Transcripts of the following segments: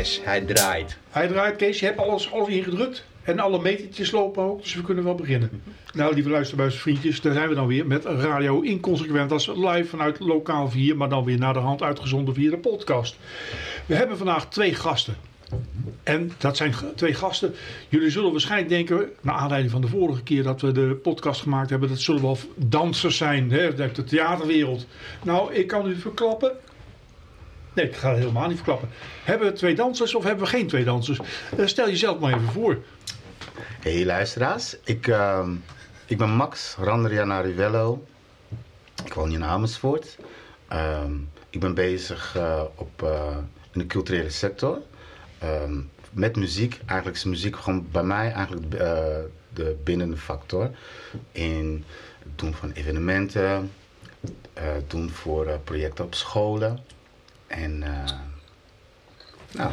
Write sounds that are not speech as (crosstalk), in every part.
Hij draait. Hij draait, Kees, je hebt alles, alles ingedrukt. En alle metertjes lopen ook, dus we kunnen wel beginnen. Nou, lieve luisterbuis, vriendjes, daar zijn we dan weer met Radio Inconsequent. als live vanuit lokaal 4, maar dan weer naar de hand uitgezonden via de podcast. We hebben vandaag twee gasten. En dat zijn twee gasten. Jullie zullen waarschijnlijk denken, naar aanleiding van de vorige keer dat we de podcast gemaakt hebben, dat zullen wel dansers zijn, hè, uit de theaterwereld. Nou, ik kan u verklappen, Nee, ik ga het helemaal niet verklappen. Hebben we twee dansers of hebben we geen twee dansers? Uh, stel jezelf maar even voor. Hey luisteraars, ik, uh, ik ben Max Randriana Rivello. Ik woon in Amersfoort. Uh, ik ben bezig uh, op, in de culturele sector. Ehm, met muziek. Eigenlijk is muziek gewoon bij mij eigenlijk de binnende factor. In het doen van evenementen, doen voor projecten op scholen. En uh, nou,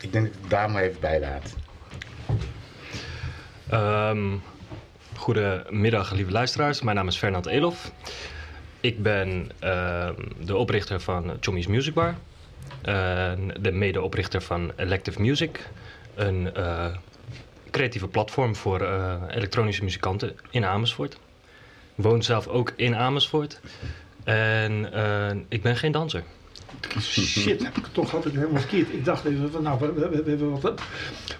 ik denk dat ik daar maar even bij laat. Um, goedemiddag, lieve luisteraars. Mijn naam is Fernand Elof. Ik ben uh, de oprichter van Chommy's Music Bar. Uh, de medeoprichter van Elective Music. Een uh, creatieve platform voor elektronische muzikanten in Amersfoort. Woon zelf ook in Amersfoort. En ik ben geen danser. Shit, toch had ik helemaal verkeerd. Ik dacht even, nou, we, we, we, we, wat,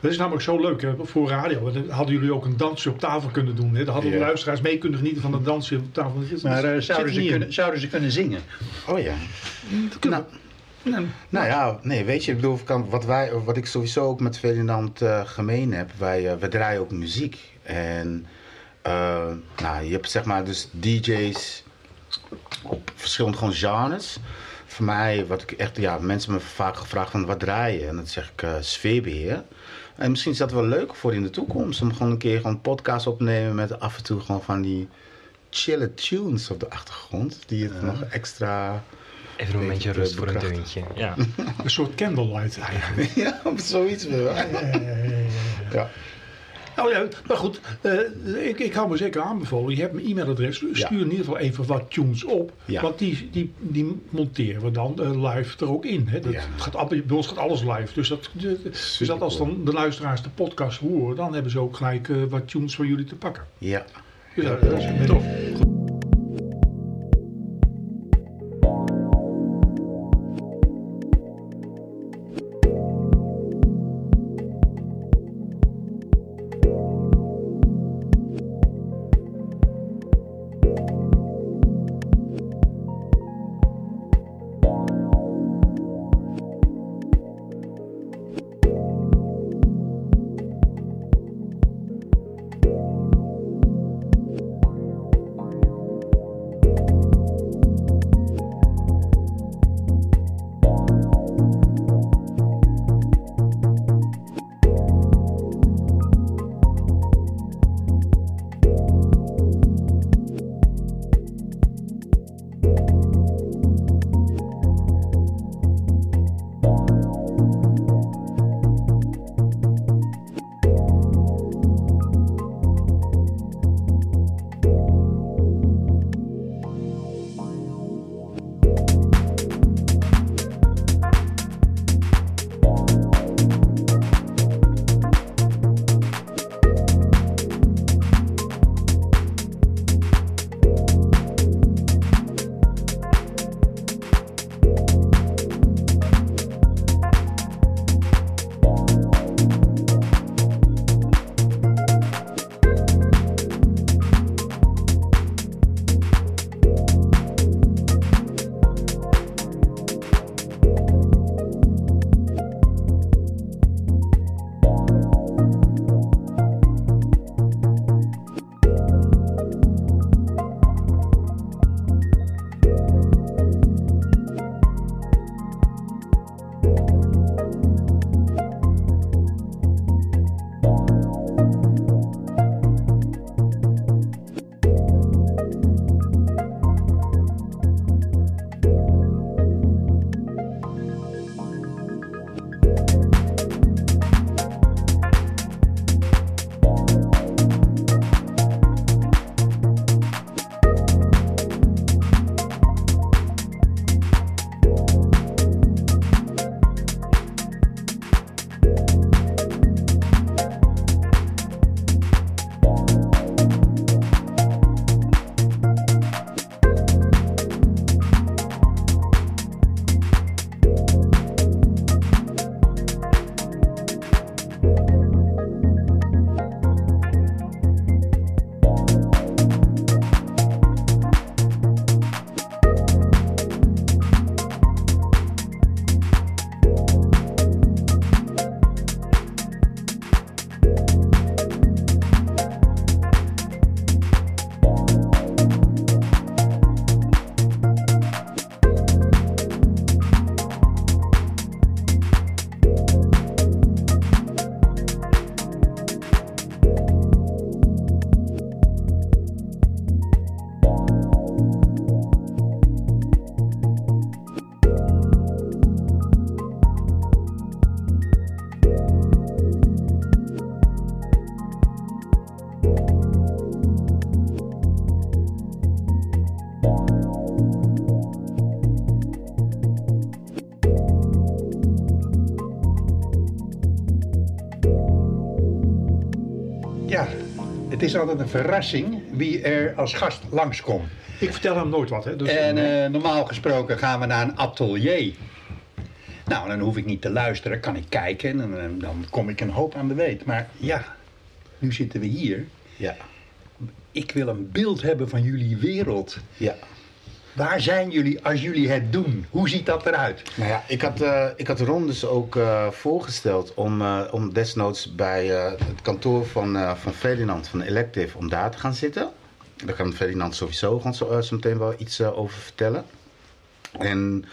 dat is namelijk zo leuk hè, voor radio. Dan hadden jullie ook een dansje op tafel kunnen doen. Hè? Dan hadden de luisteraars mee kunnen genieten van een dansje op tafel. maar uh, zouden, ze kunnen, zouden ze kunnen zingen? Oh ja. Nou, nou, nou ja, nee, weet je, ik bedoel, wat, wij, wat ik sowieso ook met Ferdinand uh, gemeen heb, wij, uh, wij draaien ook muziek. En uh, nou, je hebt zeg maar dus DJ's op verschillende gewoon genres voor mij, wat ik echt, ja, mensen me vaak gevraagd van wat draaien. En dan zeg ik uh, sfeerbeheer. En misschien is dat wel leuk voor in de toekomst. Om gewoon een keer gewoon een podcast opnemen met af en toe gewoon van die chille tunes op de achtergrond. Die het nog extra... Even een momentje rust voor een deuntje. Ja. een soort candlelight eigenlijk. (laughs) ja, zoiets wel. ja. ja. Nou ja, maar goed, uh, ik, ik hou me zeker aanbevolen. Je hebt mijn e-mailadres. Stuur ja. in ieder geval even wat tunes op. Ja. Want die, die, die monteren we dan uh, live er ook in. Hè. Dat, ja. gaat, bij ons gaat alles live. Dus, dat, dus dat als dan de luisteraars de podcast horen, dan hebben ze ook gelijk uh, wat tunes van jullie te pakken. Ja. Dus dat is tof. Is altijd een verrassing wie er als gast langskomt. Ik vertel hem nooit wat. Hè, dus en uh, normaal gesproken gaan we naar een atelier. Nou, dan hoef ik niet te luisteren, kan ik kijken en dan, dan kom ik een hoop aan de weet. Maar ja, nu zitten we hier. Ja. Ik wil een beeld hebben van jullie wereld. Ja. Waar zijn jullie als jullie het doen? Hoe ziet dat eruit? Nou ja, ik had, uh, ik had Ron dus ook uh, voorgesteld om, uh, om desnoods bij het kantoor van, van Ferdinand van Elective om daar te gaan zitten. Daar kan Ferdinand sowieso gewoon zo, meteen wel iets over vertellen. En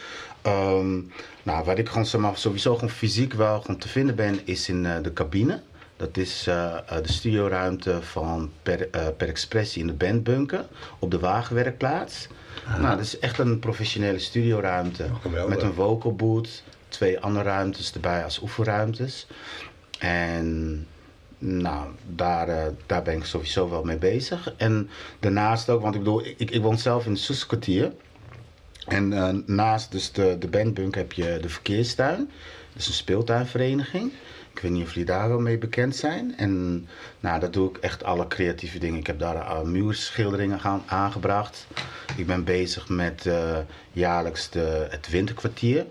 um, nou, waar ik gewoon sowieso gewoon fysiek wel gewoon te vinden ben, is in de cabine. Dat is uh, de studioruimte van per, uh, per Expressie in de bandbunker op de wagenwerkplaats. Nou, dat is echt een professionele studioruimte. Oh, met een vocal booth, twee andere ruimtes erbij als oefenruimtes. En nou, daar, uh, daar ben ik sowieso wel mee bezig. En daarnaast ook, want ik bedoel, ik, ik woon zelf in het Soeskwartier. En uh, naast dus de, de bandbunk heb je de verkeerstuin. Dat is een speeltuinvereniging. Ik weet niet of jullie daar wel mee bekend zijn. En nou, dat doe ik echt alle creatieve dingen. Ik heb daar uh, muurschilderingen gaan, aangebracht. Ik ben bezig met uh, jaarlijks de, het winterkwartier.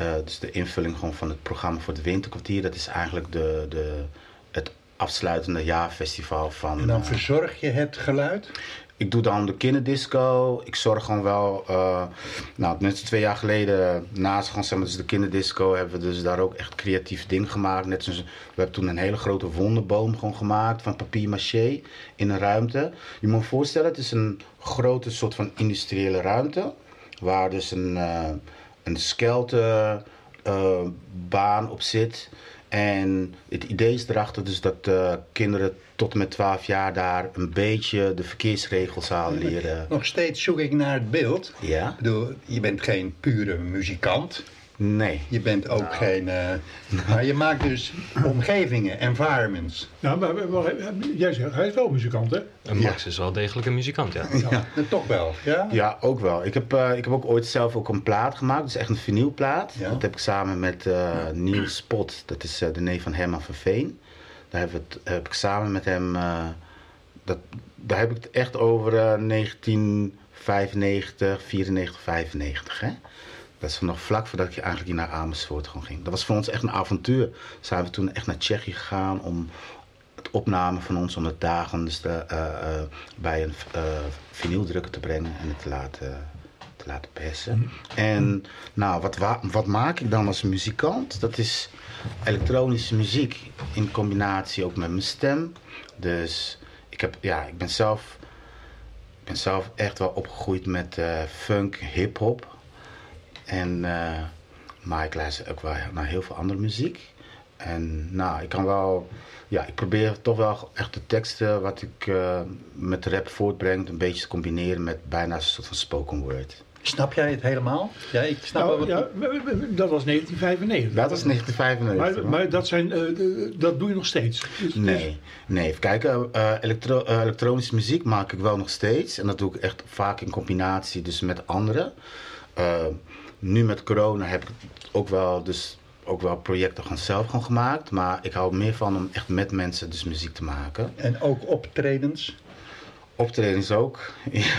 Uh, dus de invulling gewoon van het programma voor het winterkwartier. Dat is eigenlijk de, de, het afsluitende jaarfestival van... En dan verzorg je het geluid? Ik doe dan de kinderdisco. Ik zorg gewoon wel, uh, nou, net twee jaar geleden, naast gewoon, zeg maar, dus de kinderdisco, hebben we dus daar ook echt creatief ding gemaakt. Net zoals, we hebben toen een hele grote wonderboom gewoon gemaakt van papier maché in een ruimte. Je moet je voorstellen, het is een grote soort van industriële ruimte, waar dus een, uh, een skelte uh, baan op zit. En het idee is erachter dus dat kinderen tot en met 12 jaar daar een beetje de verkeersregels zouden leren. Nog steeds zoek ik naar het beeld. Ja. Ik bedoel, je bent geen pure muzikant. Nee. Je bent ook nou. geen... Uh, maar je maakt dus (laughs) omgevingen, environments. Nou, maar, maar, jij zegt, hij is wel muzikant, hè? En Max ja. is wel degelijk een muzikant, ja. (laughs) ja. ja. toch wel, ja? Ja, ook wel. Ik heb, uh, ik heb ook ooit zelf ook een plaat gemaakt. Dus echt een vinylplaat. Ja. Dat heb ik samen met uh, Niels Spot. Dat is de neef van Herman van Veen. Daar heb, het, heb ik samen met hem... dat, daar heb ik het echt over 1995, 94, 95, hè? Dat is nog vlak voordat ik eigenlijk hier naar Amersfoort gewoon ging. Dat was voor ons echt een avontuur. Zijn we toen echt naar Tsjechië gegaan om het opname van ons om het dagen dus de, uh, uh, bij een uh, vinyldrukker te brengen en het te laten, te laten persen. Mm. En nou, wat, wat maak ik dan als muzikant? Dat is elektronische muziek in combinatie ook met mijn stem. Dus ik, heb, ja, ik ben zelf ik ben zelf echt wel opgegroeid met funk, hip-hop. En, uh, maar ik luister ook wel naar heel veel andere muziek. En nou, ik kan wel, ja, ik probeer toch wel echt de teksten wat ik uh, met rap voortbreng, een beetje te combineren met bijna een soort van spoken word. Snap jij het helemaal? Ja, ik snap nou, ja, dat was 1995. Dat was 1995. Maar, maar dat, zijn, uh, dat doe je nog steeds? Dus, nee, nee. Even kijken. Uh, elektro elektronische muziek maak ik wel nog steeds. En dat doe ik echt vaak in combinatie dus met anderen nu met corona heb ik ook wel, dus ook wel projecten gewoon zelf gewoon gemaakt. Maar ik hou meer van om echt met mensen dus muziek te maken. En ook optredens? Optredens ook, (laughs) ja.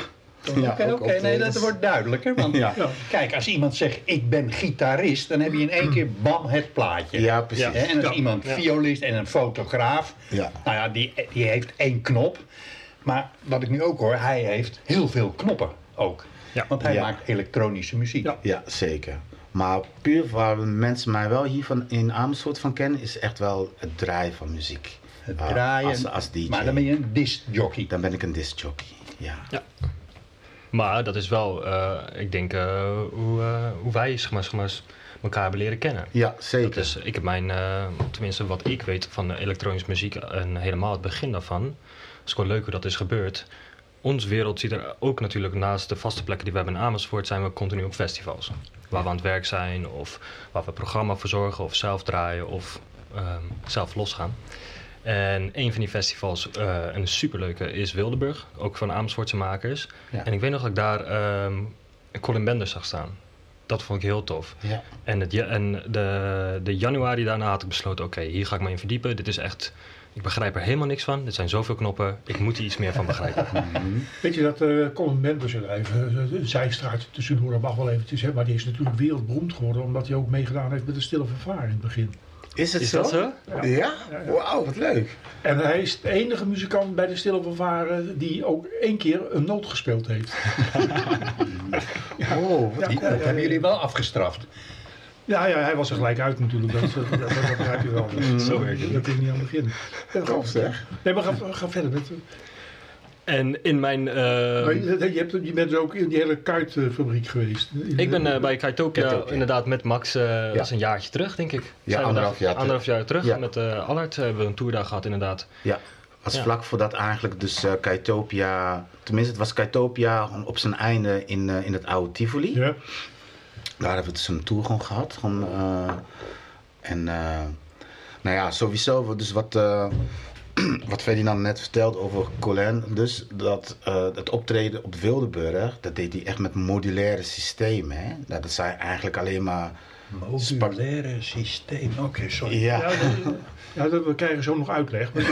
Oké, ja, oké, nee, dat wordt duidelijker. Want (laughs) ja. kijk, als iemand zegt ik ben gitarist, dan heb je in één keer bam het plaatje. Ja, precies. En als iemand violist en een fotograaf, ja. nou ja, die, die heeft één knop. Maar wat ik nu ook hoor, hij heeft heel veel knoppen ook. Ja. Want hij maakt elektronische muziek. Ja. ja, zeker. Maar puur waar mensen mij wel hiervan in Amersfoort van kennen, is echt wel het draaien van muziek. Het draaien. als, als DJ. Maar dan ben je een discjockey. Dan ben ik een discjockey, ja. ja. Maar dat is wel, uh, ik denk, uh, hoe, uh, hoe wij zeg maar, zeg maar, elkaar hebben leren kennen. Ja, zeker. Dat is, ik heb mijn, tenminste wat ik weet van elektronische muziek en helemaal het begin daarvan. Het is gewoon leuk hoe dat is gebeurd ons wereld ziet er ook natuurlijk naast de vaste plekken die we hebben in Amersfoort, zijn we continu op festivals. Waar we aan het werk zijn, of waar we programma verzorgen, of zelf draaien, of um, zelf losgaan. En een van die festivals, uh, een superleuke, is Wildeburg, ook van Amersfoortse makers. Ja. En ik weet nog dat ik daar um, Colin Bender zag staan. Dat vond ik heel tof. Ja. En, het, en de, de januari daarna had ik besloten, oké, hier ga ik me in verdiepen. Dit is echt Ik begrijp er helemaal niks van. Dit zijn zoveel knoppen. Ik moet hier iets meer van begrijpen. (laughs) Weet je dat uh, Colin Benders, even een zijstraatje tussendoor, dat mag wel eventjes, hè, maar die is natuurlijk wereldberoemd geworden omdat hij ook meegedaan heeft met de Stille Vervaar in het begin. Is het Is zo? dat zo? Ja? ja? Wauw, wat leuk. En hij is de enige muzikant bij de Stille Vervaren die ook één keer een noot gespeeld heeft. (laughs) Oh, wat Ja, Die, ja, dat hebben jullie wel afgestraft. Ja, ja, hij was er gelijk uit natuurlijk. Dat, dat, dat, dat begrijp je wel. (laughs) Zo werkt het. Dat je niet aan beginnen. Ja, Tof, zeg. Nee, maar ga, ga verder. Met, En in mijn... eh, maar je, je, hebt, je bent ook in die hele kuitfabriek geweest. In ik ben eh, bij Kaitopia inderdaad met Max, eh dat is een jaartje terug denk ik. Zijn we anderhalf daar- jaar anderhalf jaar terug. Ja. Met eh Allard hebben we een toerdag gehad inderdaad. Ja, was Ja. vlak voordat eigenlijk dus eh Kaitopia, tenminste het was Kaitopia op zijn einde in, eh, in het oude Tivoli. Ja, Daar hebben we dus een tour gewoon gehad. Gewoon, eh, en eh, nou ja, sowieso, dus wat, eh (clears throat) wat Ferdinand net vertelde over Colin, dus dat eh, het optreden op Wildeburg, dat deed hij echt met modulaire systemen. Hè? Nou, dat zijn eigenlijk alleen maar, Modulaire systeem. Oké, sorry. ja, ja, dat- (laughs) ja, dat, we krijgen zo nog uitleg. Maar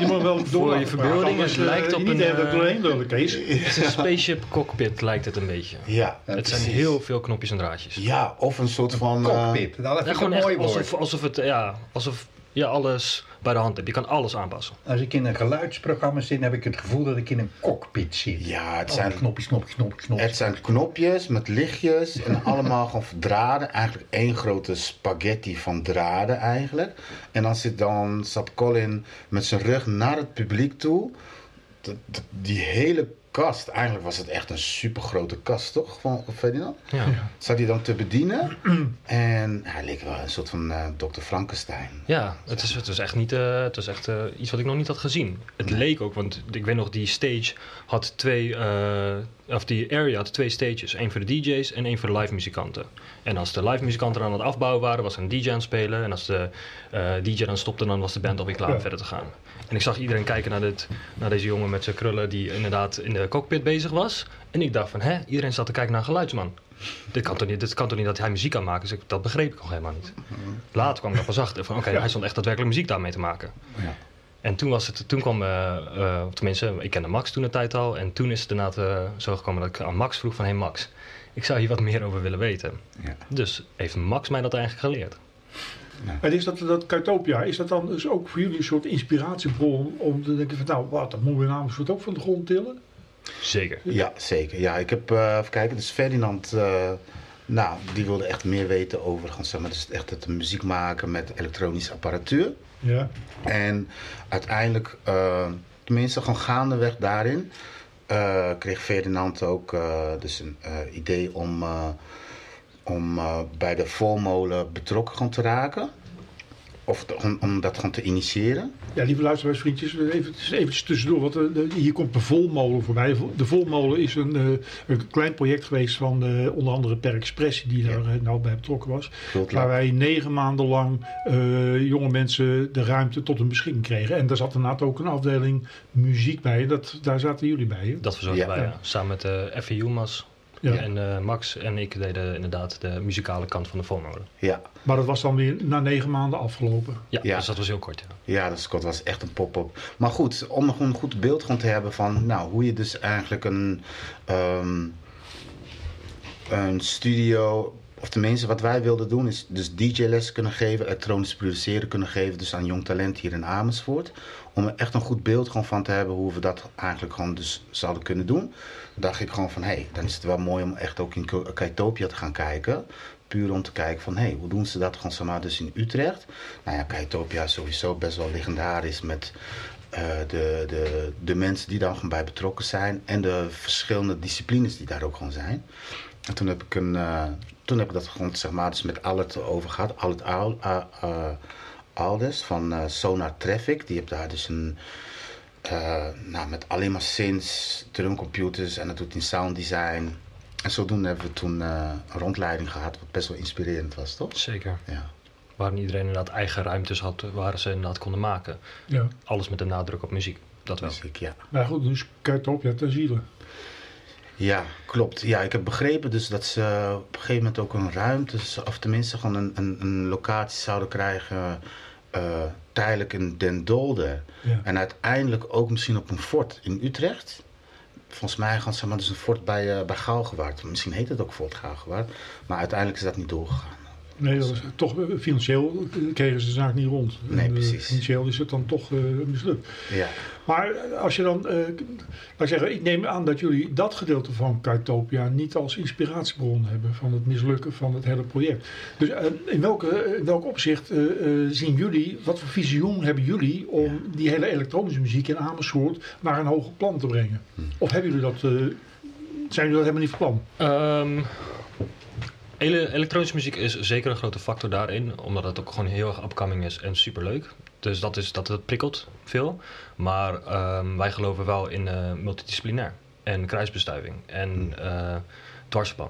je, moet- wel (laughs) door je verbeelding, het lijkt eh, op niet een, eh, lullen, Kees. (laughs) Het is een spaceship cockpit lijkt het een beetje. ja, het zijn heel veel knopjes en draadjes. Ja, of een soort van... eh, Cockpit. Dat Ja, ik gewoon mooi woord. alsof, alsof, het, ja, alsof je alles bij de hand hebt. Je kan alles aanpassen. Als ik in een geluidsprogramma zit, heb ik het gevoel dat ik in een cockpit zit. ja, het Oh, zijn knopjes, knopjes, knopjes, knopjes. Het zijn knopjes met lichtjes en (laughs) allemaal gewoon draden. Eigenlijk één grote spaghetti van draden eigenlijk. En dan, zit dan zat Colin met zijn rug naar het publiek toe. Die hele kast, eigenlijk was het echt een super grote kast, toch? Van Ferdinand? Ja. Zat hij dan te bedienen. en hij leek wel een soort van eh Dr. Frankenstein. Ja, het is, het is echt, niet, eh, het is echt eh, iets wat ik nog niet had gezien. Het leek ook, want ik weet nog, die stage had twee, eh, of die area had twee stages. Eén voor de DJ's en één voor de live muzikanten. En als de live muzikanten aan het afbouwen waren, was er een DJ aan het spelen. En als de eh, DJ dan stopte, dan was de band alweer klaar om Ja. verder te gaan. En ik zag iedereen kijken naar, dit, naar deze jongen met zijn krullen die inderdaad in de cockpit bezig was. En ik dacht van, hè, iedereen zat te kijken naar een geluidsman. Dit kan toch niet, dit kan toch niet dat hij muziek kan maken? Dus ik, dat begreep ik nog helemaal niet. Later kwam ik er pas achter van, oké, hij stond echt daadwerkelijk muziek daarmee te maken. Ja. En toen was het, toen kwam, eh, eh, tenminste, ik kende Max toen de tijd al. En toen is het inderdaad eh, zo gekomen dat ik aan Max vroeg van, hey Max, ik zou hier wat meer over willen weten. Ja. Dus heeft Max mij dat eigenlijk geleerd. En is dat, dat Kuitopia, is dat dan dus ook voor jullie een soort inspiratiebron om te denken van nou, wat, dat moeten we namens ook van de grond tillen? Zeker. Ja, zeker. Ja, ik heb, eh even kijken, dus Ferdinand, eh, nou, die wilde echt meer weten over, gewoon, zeg maar, dus echt het muziek maken met elektronische apparatuur. Ja. En uiteindelijk, eh, tenminste gewoon gaandeweg daarin, eh, kreeg Ferdinand ook eh, dus een eh, idee om, eh, om eh, bij de volmolen betrokken gewoon te raken. Of te- om, om dat gewoon te initiëren. Ja, lieve luisteraarsvriendjes, even, even tussendoor, want eh, hier komt de Volmolen voorbij. De Volmolen is een, eh, een klein project geweest van eh, onder andere Per Expressie, die daar nou bij betrokken was. Waar wij negen maanden lang eh, jonge mensen de ruimte tot hun beschikking kregen. En daar zat inderdaad ook een afdeling muziek bij. Dat, daar zaten jullie bij. hè? Dat verzorgden Ja. wij, ja. Samen met de FEU Mas. Ja. En eh, Max en ik deden inderdaad de muzikale kant van de volmolen. Ja, Maar dat was dan weer na negen maanden afgelopen. Ja, Ja. dus dat was heel kort. Ja. Ja, dat Scott was echt een pop-up. Maar goed, om nog een goed beeld gewoon te hebben van nou, hoe je dus eigenlijk een, ehm, een studio, of tenminste wat wij wilden doen, is dus DJ-les kunnen geven, elektronisch produceren kunnen geven, dus aan jong talent hier in Amersfoort. Om er echt een goed beeld gewoon van te hebben hoe we dat eigenlijk gewoon dus zouden kunnen doen. Dacht ik gewoon van hé, hey, dan is het wel mooi om echt ook in Kaitopia te gaan kijken. Puur om te kijken van, hé, hey, hoe doen ze dat gewoon zomaar dus in Utrecht? Nou ja, Kaitopia is sowieso best wel legendarisch met eh, de, de, de mensen die daar gewoon bij betrokken zijn. En de verschillende disciplines die daar ook gewoon zijn. En toen heb ik, een, eh, toen heb ik dat gewoon, zeg maar, dus met Albert over gehad. Al, eh, Aldes van eh, Sonar Traffic. Die heeft daar dus een... eh, nou, met alleen maar synths, drumcomputers en dat doet in sound design. En zodoende hebben we toen eh, een rondleiding gehad, wat best wel inspirerend was, toch? Zeker. Ja. Waarin iedereen inderdaad eigen ruimtes had waar ze inderdaad konden maken. Ja. Alles met een nadruk op muziek. Dat wel. Dus ik, ja. Maar goed, dus Kuitopia ten ziele. Ja, klopt. Ja, ik heb begrepen dus dat ze op een gegeven moment ook een ruimte, of tenminste gewoon een, een, een locatie zouden krijgen uh, tijdelijk in Den Dolder. Ja. En uiteindelijk ook misschien op een fort in Utrecht. Volgens mij gaan ze maar dus een fort bij, uh, bij Gaalgewaard. Misschien heet het ook Fort Gaalgewaard. Maar uiteindelijk is dat niet doorgegaan. Nee, dat was, toch eh, financieel kregen ze de zaak niet rond. Nee, en, precies. Financieel is het dan toch uh, mislukt. Ja. Maar als je dan, uh, laat zeggen, ik neem aan dat jullie dat gedeelte van Kaitopia niet als inspiratiebron hebben van het mislukken van het hele project. Dus uh, in, welke, in welk opzicht uh, zien jullie, wat voor visioen hebben jullie om ja. die hele elektronische muziek in Amersfoort naar een hoger plan te brengen? Hm. Of hebben jullie dat, zijn jullie dat helemaal niet van plan? Um, ele elektronische muziek is zeker een grote factor daarin, omdat het ook gewoon heel erg upcoming is en superleuk. Dus dat, is, dat, dat prikkelt veel. Maar um, wij geloven wel in uh, multidisciplinair en kruisbestuiving en uh.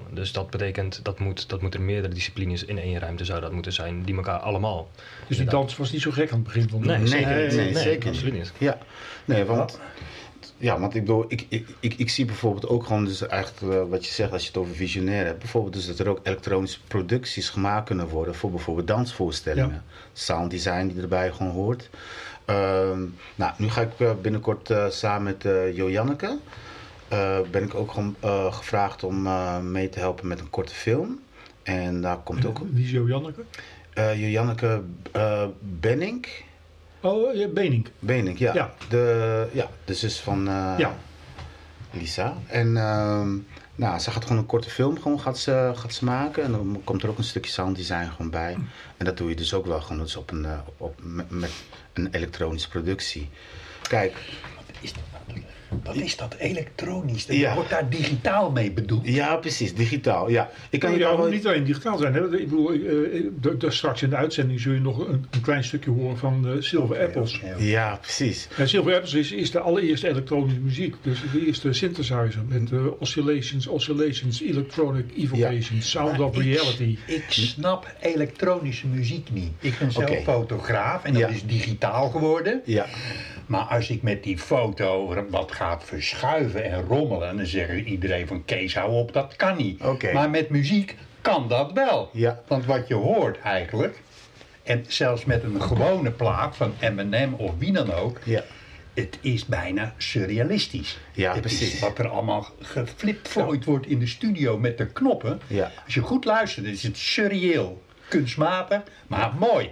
Dus dat betekent dat moet, dat moet er meerdere disciplines in één ruimte zou dat moeten zijn, die elkaar allemaal. Dus die dans was niet zo gek aan het begin van de nee, nee, nee, niet. nee, zeker absoluut niet. Ja, nee, want. Ja, want ik bedoel, ik, ik, ik, ik zie bijvoorbeeld ook gewoon dus eigenlijk uh, wat je zegt als je het over visionair hebt. Bijvoorbeeld dus dat er ook elektronische producties gemaakt kunnen worden voor bijvoorbeeld dansvoorstellingen. Ja. Sounddesign die erbij gewoon hoort. Uh, nou, nu ga ik uh, binnenkort uh, samen met Janneke. ben ik ook gewoon gevraagd om mee te helpen met een korte film. En daar komt ook... Wie is Jo Janneke? Jo Janneke Benning. Oh, ja, Benink. Benink, ja. Ja. De, ja, de zus van ja. Lisa. En uh, nou, ze gaat gewoon een korte film gewoon gaat ze, gaat ze maken. En dan komt er ook een stukje sounddesign gewoon bij. En dat doe je dus ook wel gewoon dus op een, uh, op, met, met, een elektronische productie. Kijk. Wat is, wat is dat elektronisch? Dat ja. Wordt daar digitaal mee bedoeld? Ja, precies, digitaal. Ja. Ik kan ja, wel... niet alleen digitaal zijn. Hè? Ik bedoel, uh, de, de, straks in de uitzending zul je nog een, een klein stukje horen van uh, Silver okay, Apples. Okay. Ja, precies. En Silver Apples is, is de allereerste elektronische muziek. Dus de eerste synthesizer met uh, oscillations, oscillations, electronic evocations, ja. sound of reality. Ik, ik, snap elektronische muziek niet. Ik ben zelf okay. fotograaf en dat is digitaal geworden. Ja. Maar als ik met die foto wat gaat verschuiven en rommelen, dan zegt iedereen van Kees, hou op, dat kan niet. Okay. Maar met muziek kan dat wel. Ja. Want wat je hoort eigenlijk, en zelfs met een gewone plaat van Eminem of wie dan ook, ja. het is bijna surrealistisch. Ja, het precies. Is wat er allemaal geflipflooid wordt in de studio met de knoppen. Ja. Als je goed luistert, is het surreëel, kunstmatig, maar mooi.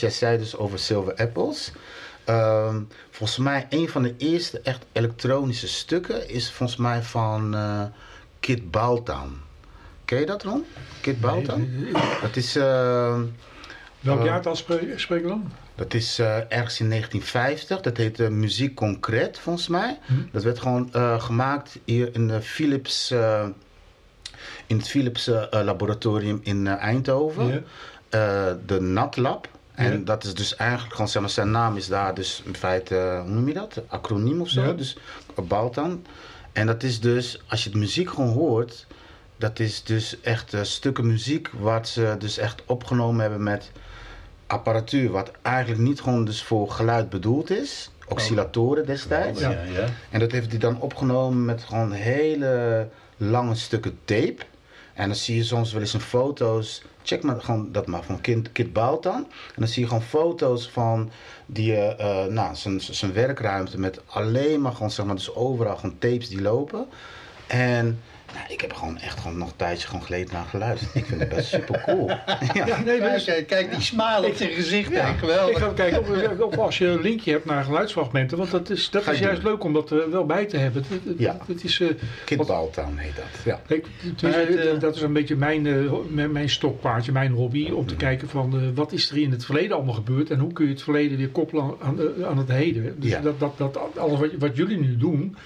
wat jij zei dus over Silver Apples. Ehm, volgens mij een van de eerste echt elektronische stukken is volgens mij van eh Kid Baltan. Ken je dat, Ron? Kid Baltan? Dat is... ehm, Welk Eh, jaartal spreek, spreken we dan? Dat is eh, ergens in 1950. Dat heet uh, Muziek Concreet, volgens mij. Hm. Dat werd gewoon gemaakt hier in, de Philips, in het Philips laboratorium in Eindhoven. Ja. De NatLab. En dat is dus eigenlijk gewoon, zeg maar, zijn naam is daar dus in feite, eh, hoe noem je dat? Acroniem of zo. Dus Baltan. En dat is dus, als je de muziek gewoon hoort, dat is dus echt eh, stukken muziek wat ze dus echt opgenomen hebben met apparatuur wat eigenlijk niet gewoon dus voor geluid bedoeld is. Oscillatoren destijds. Ja, ja. En dat heeft hij dan opgenomen met gewoon hele lange stukken tape. En dan zie je soms wel eens een foto's. Check maar gewoon dat maar van Kid, Kid Baltan. En dan zie je gewoon foto's van die, eh, nou, zijn, zijn werkruimte met alleen maar gewoon zeg maar dus overal gewoon tapes die lopen. En nou, ik heb gewoon echt gewoon nog een tijdje gewoon geleden naar geluisterd. Ik vind het best super cool. (laughs) ja. Ja, nee, maar Kijk, die smile op zijn gezicht. hè, geweldig. Ik ga kijken of, of als je een linkje hebt naar geluidsfragmenten. Want dat is, dat Ga is juist doen. leuk om dat er wel bij te hebben. Het, het, Ja. het is, eh, Baltan heet dat. Ja. Kijk, Maar eh, dat is een beetje mijn, eh, mijn, mijn stokpaardje, mijn hobby. Om te kijken van eh, wat is er in het verleden allemaal gebeurd. En hoe kun je het verleden weer koppelen aan, eh, aan het heden. Dus Ja. dat, dat, dat alles wat, wat jullie nu doen,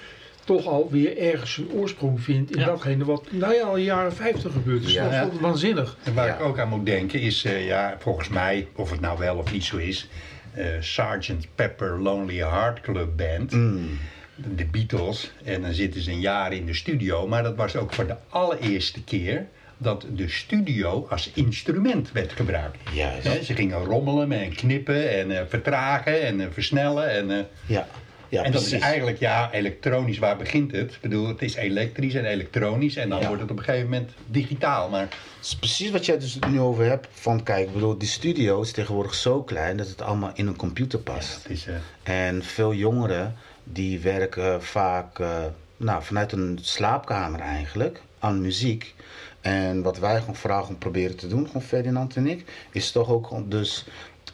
toch alweer ergens een oorsprong vindt in Ja. datgene wat nou ja, al in de jaren 50 gebeurd is. Ja. Dat is waanzinnig. En waar Ja. ik ook aan moet denken is, eh, ja, volgens mij, of het nou wel of niet zo is, eh Sgt. Pepper Lonely Heart Club Band, Mm. de Beatles. En dan zitten ze een jaar in de studio, maar dat was ook voor de allereerste keer dat de studio als instrument werd gebruikt. Juist. Ze gingen rommelen en knippen en eh, vertragen en versnellen. En, eh, Ja. Ja, en dat is precies. eigenlijk, ja, elektronisch, waar begint het? Ik bedoel, het is elektrisch en elektronisch en dan Ja. wordt het op een gegeven moment digitaal. Maar Het is precies wat jij dus nu over hebt. Van kijk, ik bedoel, die studio is tegenwoordig zo klein dat het allemaal in een computer past. het is... eh, En veel jongeren die werken vaak eh, nou, vanuit een slaapkamer eigenlijk aan muziek. En wat wij gewoon vooral proberen te doen, gewoon Ferdinand en ik, is toch ook dus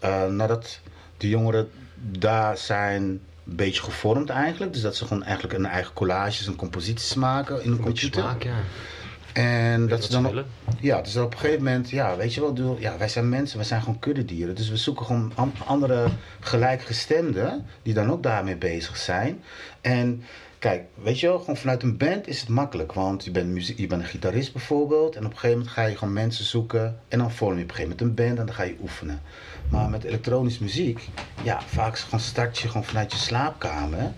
eh, nadat de jongeren daar zijn een beetje gevormd eigenlijk. Dus dat ze gewoon eigenlijk een eigen collages en composities maken in een computer. smaak, ja. En dat ze dan op, ja, dus op een gegeven moment, ja, weet je wel, ja, wij zijn mensen, wij zijn gewoon kuddedieren. Dus we zoeken gewoon an- andere gelijkgestemden die dan ook daarmee bezig zijn. En kijk, weet je wel, gewoon vanuit een band is het makkelijk. Want je bent, muziek, je bent een gitarist bijvoorbeeld. En op een gegeven moment ga je gewoon mensen zoeken. En dan vorm je op een gegeven moment een band en dan ga je oefenen. Maar met elektronische muziek, ja, vaak het gewoon start je gewoon vanuit je slaapkamer.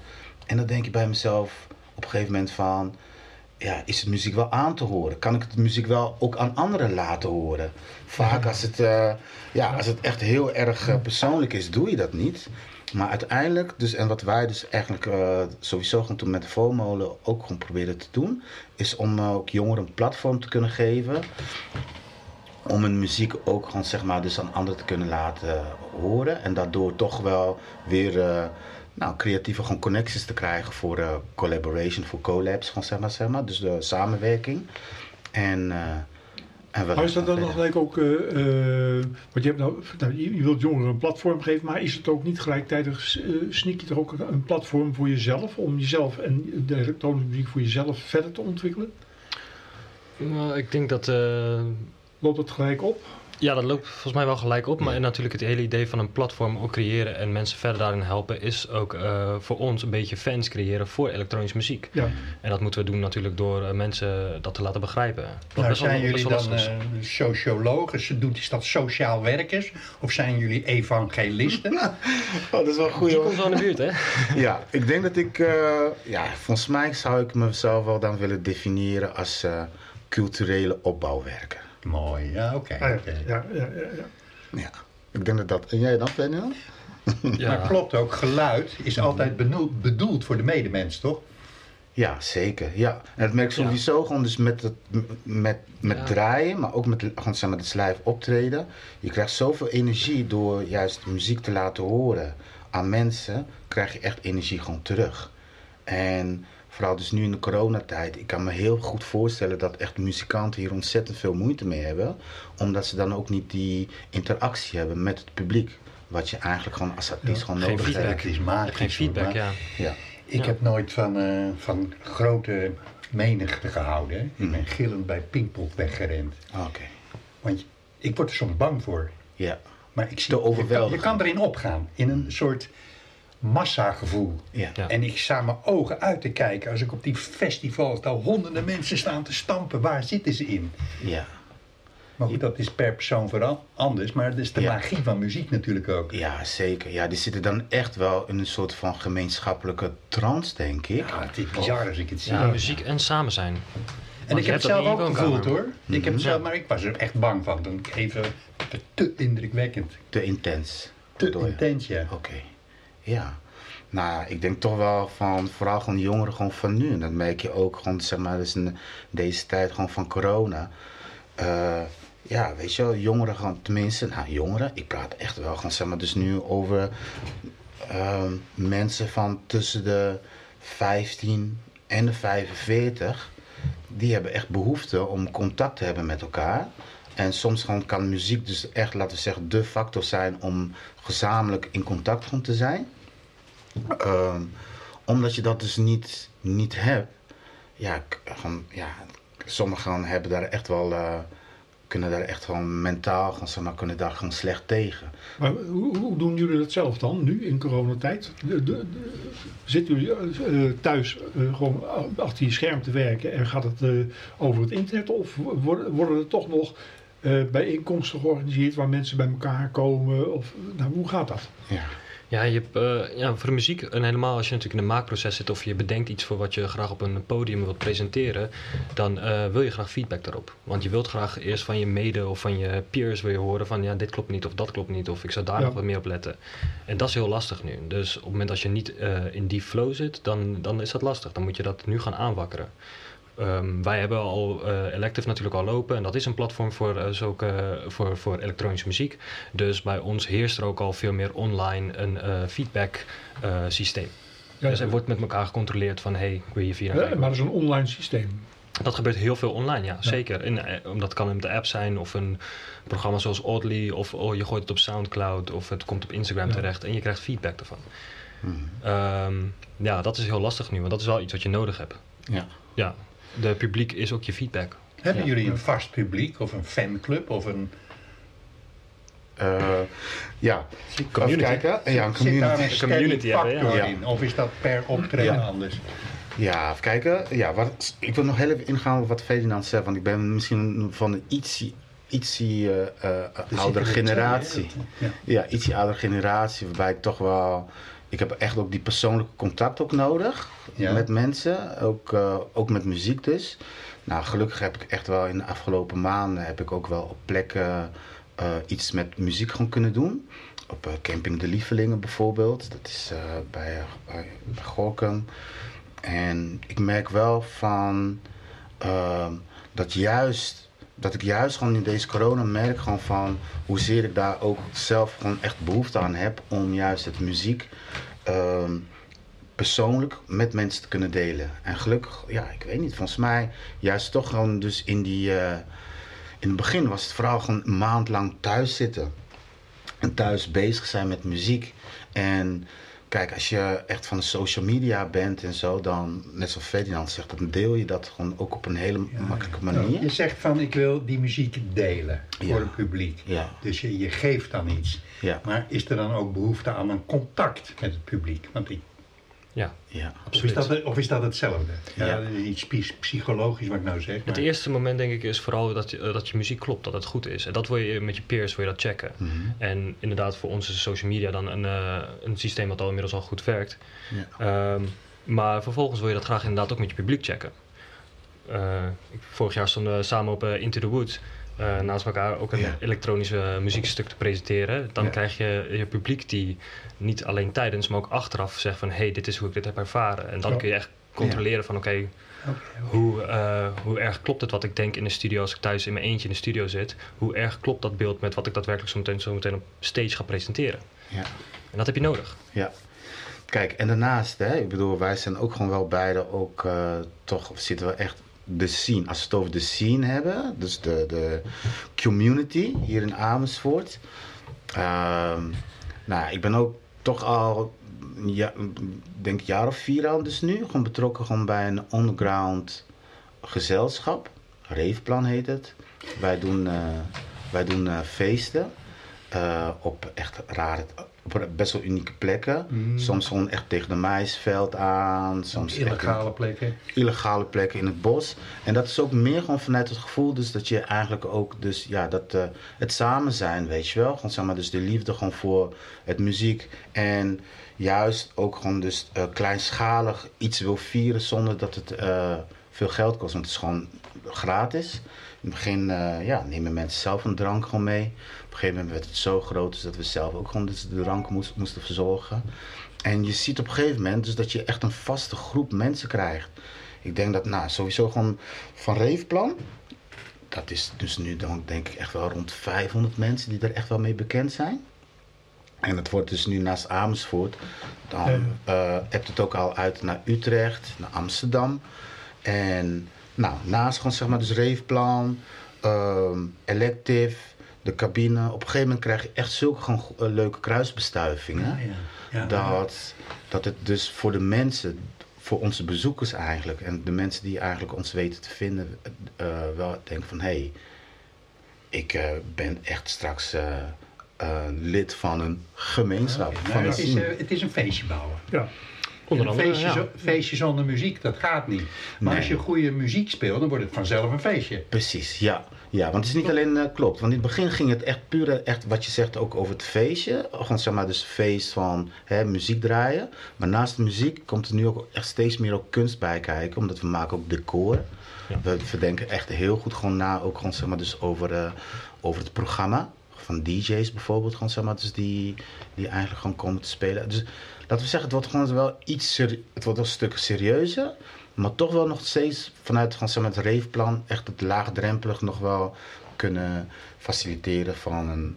En dan denk je bij mezelf op een gegeven moment van ja, is de muziek wel aan te horen? Kan ik de muziek wel ook aan anderen laten horen? Vaak als het, eh, ja, als het echt heel erg eh, persoonlijk is, doe je dat niet. Maar uiteindelijk, dus, en wat wij dus eigenlijk eh, sowieso gewoon toen met de Volmolen ook gewoon proberen te doen, is om ook jongeren een platform te kunnen geven. Om hun muziek ook gewoon zeg maar dus aan anderen te kunnen laten horen. En daardoor toch wel weer eh, nou, creatieve gewoon connecties te krijgen voor eh, collaboration, voor collabs, gewoon zeg maar, zeg maar. Dus de samenwerking. En, Maar is dat dan nog gelijk ook, eh, eh, want je, hebt nou, nou, je wilt jongeren een platform geven, maar is het ook niet gelijktijdig, eh sneak je er ook een platform voor jezelf, om jezelf en de elektronische muziek voor jezelf verder te ontwikkelen? Nou, ik denk dat... eh, Loopt dat gelijk op? Ja, dat loopt volgens mij wel gelijk op. Maar natuurlijk het hele idee van een platform ook creëren en mensen verder daarin helpen, is ook eh, voor ons een beetje fans creëren voor elektronische muziek. Ja. En dat moeten we doen natuurlijk door eh, mensen dat te laten begrijpen. Nou, best wel- zijn jullie best wel dan eh, sociologen? Doet is dat sociaal werkers? Of zijn jullie evangelisten? (laughs) Oh, dat is wel een goede Die komt wel in de buurt, hè? (laughs) Ja, ik denk dat ik, eh, ja, volgens mij zou ik mezelf wel dan willen definiëren als eh, culturele opbouwwerker. Mooi, ja, oké. Ah, ja, ja, ja, ja, ja. Ja, ik denk dat dat. En jij dan, Ferdinand? Ja. Maar klopt ook, geluid is altijd bedoeld voor de medemens, toch? Ja, zeker. Ja. En dat merk ik sowieso gewoon dus met, het, met, met Ja. draaien, maar ook met, gewoon, zeg maar, het live optreden. Je krijgt zoveel energie door juist muziek te laten horen aan mensen, krijg je echt energie gewoon terug. En vooral dus nu in de coronatijd, ik kan me heel goed voorstellen dat echt muzikanten hier ontzettend veel moeite mee hebben. Omdat ze dan ook niet die interactie hebben met het publiek. Wat je eigenlijk gewoon als artiest gewoon Geen nodig feedback. hebt. Het is Je magisch. geen feedback, maar ja. Ja. Ik Ja. heb nooit van, eh, van grote menigte gehouden. Ik ben gillend bij Pinkpop weggerend. Oké. Want ik word er soms bang voor. Ja. Maar ik zie, Te je, kan, overweldigen. je kan erin opgaan. In een soort massagevoel. Ja. Ja. En ik sta mijn ogen uit te kijken als ik op die festivals daar honderden mensen staan te stampen. Waar zitten ze in? Ja. Maar goed, dat is per persoon vooral anders. Maar dat is de Ja. magie van muziek natuurlijk ook. Ja, zeker. Ja, die zitten dan echt wel in een soort van gemeenschappelijke trance, denk ik. Ja, het is bizar als ik het zie. Ja, muziek en samen zijn. En Want ik heb het zelf ook gevoeld hoor. Ik heb het zelf, Ja. maar ik was er echt bang van. Toen ik even te, indrukwekkend. Te intens. Te intens, ja. Oké. Ja. Nou, ik denk toch wel van, vooral gewoon jongeren gewoon van nu. En dat merk je ook gewoon, zeg maar, dus in deze tijd gewoon van corona. Eh, ja, weet je wel, jongeren gewoon, tenminste, nou jongeren, ik praat echt wel gewoon, zeg maar, dus nu over ehm, mensen van tussen de 15 en de 45. Die hebben echt behoefte om contact te hebben met elkaar. En soms gewoon kan muziek dus echt, laten we zeggen, de factor zijn om gezamenlijk in contact gewoon te zijn. Ehm, omdat je dat dus niet, niet hebt. Ja, ja, sommigen hebben daar echt wel, eh, kunnen daar echt gewoon mentaal, maar, kunnen daar gewoon slecht tegen. Maar hoe, hoe doen jullie dat zelf dan, nu in coronatijd? De, de, zitten jullie eh, thuis eh, gewoon achter je scherm te werken en gaat het over het internet? Of worden, worden er toch nog eh, bijeenkomsten georganiseerd waar mensen bij elkaar komen? Of, nou, hoe gaat dat? Ja. Ja, je hebt, eh, ja, voor de muziek, en helemaal als je natuurlijk in een maakproces zit of je bedenkt iets voor wat je graag op een podium wilt presenteren, dan eh, wil je graag feedback daarop. Want je wilt graag eerst van je mede of van je peers wil je horen van ja, dit klopt niet of dat klopt niet of ik zou daar Ja. nog wat meer op letten. En dat is heel lastig nu. Dus op het moment als je niet eh, in die flow zit, dan, dan is dat lastig. Dan moet je dat nu gaan aanwakkeren. Ehm, wij hebben al eh, Elective natuurlijk al lopen en dat is een platform voor, eh, zulke, voor, voor elektronische muziek. Dus bij ons heerst er ook al veel meer online een eh, feedback eh, systeem. Ja, dus er wordt met elkaar gecontroleerd van hey, wil je via eh, maar dat is een online systeem. Dat gebeurt heel veel online, ja, zeker. En, omdat kan de app zijn of een programma zoals Oddly of oh, je gooit het op Soundcloud of het komt op Instagram Ja. terecht en je krijgt feedback ervan. Mhm. Ehm, ja, dat is heel lastig nu, want dat is wel iets wat je nodig hebt. Ja. Ja, de publiek is ook je feedback. Hebben Ja. jullie een vast publiek of een fanclub of een... Eh, ja. Community. Even kijken. Ja, een Zit daar community. een community hebben, factor ja. in? Of is dat per optreden Ja. anders? Ja, even kijken. Ja, wat, ik wil nog heel even ingaan op wat Ferdinand zegt. Want ik ben misschien van een ietsie, ietsie eh, eh, Er oudere er generatie. twee? Ja. Ja, ietsie oudere generatie. Waarbij ik toch wel... Ik heb echt ook die persoonlijke contact ook nodig. Ja. Met mensen. Ook, eh, ook met muziek dus. Nou, gelukkig heb ik echt wel in de afgelopen maanden... heb ik ook wel op plekken eh, iets met muziek gewoon kunnen doen. Op eh, Camping de Lievelingen bijvoorbeeld. Dat is bij, bij Gorkum. En ik merk wel van dat juist dat ik juist gewoon in deze corona merk gewoon van hoezeer ik daar ook zelf gewoon echt behoefte aan heb om juist het muziek ehm, persoonlijk met mensen te kunnen delen. En gelukkig, ja, ik weet niet, volgens mij juist toch gewoon dus in die eh, in het begin was het vooral gewoon een maand lang thuis zitten en thuis bezig zijn met muziek. En kijk, als je echt van de social media bent en zo, dan, net zoals Ferdinand zegt, dan deel je dat gewoon ook op een hele makkelijke manier. Je zegt van ik wil die muziek delen Ja. voor het publiek. Ja. Dus je, je geeft dan iets. Ja, Maar is er dan ook behoefte aan een contact met het publiek? Want ik, Ja, ja, of, is absoluut. dat, of is dat hetzelfde? Ja, dat iets psy- psychologisch wat ik nou zeg. Het maar- eerste moment denk ik is vooral dat je, eh, dat je muziek klopt, dat het goed is. En dat wil je met je peers wil je dat checken. Mhm. En inderdaad, voor ons is social media dan een, eh, een systeem wat al inmiddels al goed werkt. Ja. Ehm, maar vervolgens wil je dat graag inderdaad ook met je publiek checken. Eh, ik- vorig jaar stonden we samen op Into the Woods. Eh, naast elkaar ook een Ja. elektronische muziekstuk te presenteren. Dan Ja. krijg je je publiek die niet alleen tijdens, maar ook achteraf zegt van... hé, hey, dit is hoe ik dit heb ervaren. En dan kun je echt controleren van oké, hoe, eh, hoe erg klopt het wat ik denk in de studio als ik thuis in mijn eentje in de studio zit? Hoe erg klopt dat beeld met wat ik daadwerkelijk zo meteen, zo meteen op stage ga presenteren? ja. En dat heb je nodig. Ja. kijk, en daarnaast, hè, ik bedoel, wij zijn ook gewoon wel beide ook eh, toch zitten we echt de scene. Als we het over de scene hebben, dus de, de community hier in Amersfoort. Ehm, nou, ik ben ook toch al, ja, denk een jaar of vier al dus nu, gewoon betrokken gewoon bij een underground gezelschap. Reefplan heet het. Wij doen, eh, wij doen eh, feesten eh, op echt rare, best wel unieke plekken. Mm. Soms gewoon echt tegen de maisveld aan. Soms in- Illegale plekken. illegale plekken in het bos. En dat is ook meer gewoon vanuit het gevoel dus dat je eigenlijk ook dus ja dat eh, het samen zijn, weet je wel, gewoon zeg maar dus de liefde gewoon voor het muziek en juist ook gewoon dus eh, kleinschalig iets wil vieren zonder dat het eh, veel geld kost, want het is gewoon gratis. In het begin ja, nemen mensen zelf een drank gewoon mee. Op een gegeven moment werd het zo groot dus dat we zelf ook gewoon dus de drank moest, moesten verzorgen. En je ziet op een gegeven moment dus dat je echt een vaste groep mensen krijgt. Ik denk dat, nou, sowieso gewoon van Reefplan. Dat is dus nu dan denk ik echt wel rond 500 mensen die er echt wel mee bekend zijn. En het wordt dus nu naast Amersfoort. Dan eh hebt het ook al uit naar Utrecht, naar Amsterdam. En nou, naast gewoon zeg maar dus Reefplan, ehm Elective, de cabine. Op een gegeven moment krijg je echt zulke gewoon eh, leuke kruisbestuivingen. Ja, ja. Ja, dat, dat het dus voor de mensen, voor onze bezoekers eigenlijk, en de mensen die eigenlijk ons weten te vinden, eh, wel denken van hé, hey, ik eh, ben echt straks lid van een gemeenschap. Van het, is, het is een feestje bouwen. Ja. Onder andere, feestje, ja. zo- feestje zonder muziek, dat gaat niet. Maar Nee. als je goede muziek speelt, dan wordt het vanzelf een feestje. Precies, ja. Ja, want het is niet alleen eh, klopt. Want in het begin ging het echt puur, eh, echt wat je zegt ook over het feestje. Gewoon zeg maar dus feest van hè, muziek draaien. Maar naast de muziek komt er nu ook echt steeds meer ook kunst bij kijken. Omdat we maken ook decor. Ja. We, we denken echt heel goed gewoon na, ook gewoon zeg maar dus over, eh, over het programma. Van DJ's bijvoorbeeld, gewoon zeg maar dus die, die eigenlijk gewoon komen te spelen. Dus laten we zeggen, het wordt gewoon wel iets, seri- het wordt wel een stuk serieuzer. Maar toch wel nog steeds vanuit gewoon, zeg maar, het reefplan echt het laagdrempelig nog wel kunnen faciliteren van een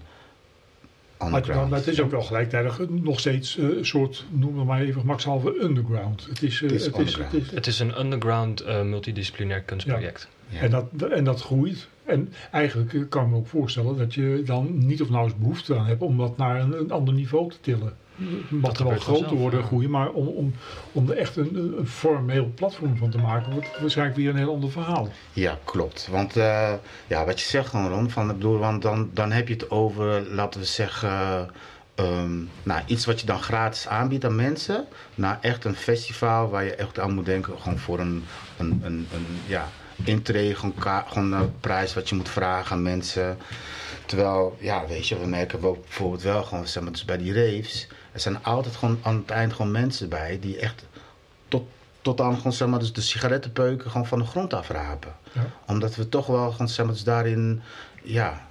underground. maar het is ook wel gelijktijdig nog steeds eh, een soort, noem het maar even makshalve underground. Het is, eh, Het is het is, underground. het is, Het is een underground eh, multidisciplinair kunstproject. Ja. En, dat, en dat groeit. En eigenlijk eh, kan ik me ook voorstellen dat je dan niet of nauwelijks behoefte aan hebt om dat naar een, een ander niveau te tillen. Het mag Dat wel groter worden, ja. groeien, maar om, om, om er echt een, een- een formeel platform van te maken, wordt het waarschijnlijk weer een heel ander verhaal. Ja, klopt. Want eh, ja, wat je zegt gewoon, Ron, van, ik bedoel, want dan, dan heb je het over, laten we zeggen, ehm, nou, iets wat je dan gratis aanbiedt aan mensen. Naar echt een festival waar je echt aan moet denken, gewoon voor een, een, een, een ja, intree, gewoon, ka- gewoon een prijs wat je moet vragen aan mensen. Terwijl, ja, weet je, we merken bijvoorbeeld wel gewoon, zeg maar, dus bij die raves, er zijn altijd gewoon aan het eind gewoon mensen bij die echt tot, tot aan gewoon, zeg maar, dus de sigarettenpeuken gewoon van de grond afrapen Ja. omdat we toch wel gewoon, zeg maar, dus daarin, ja,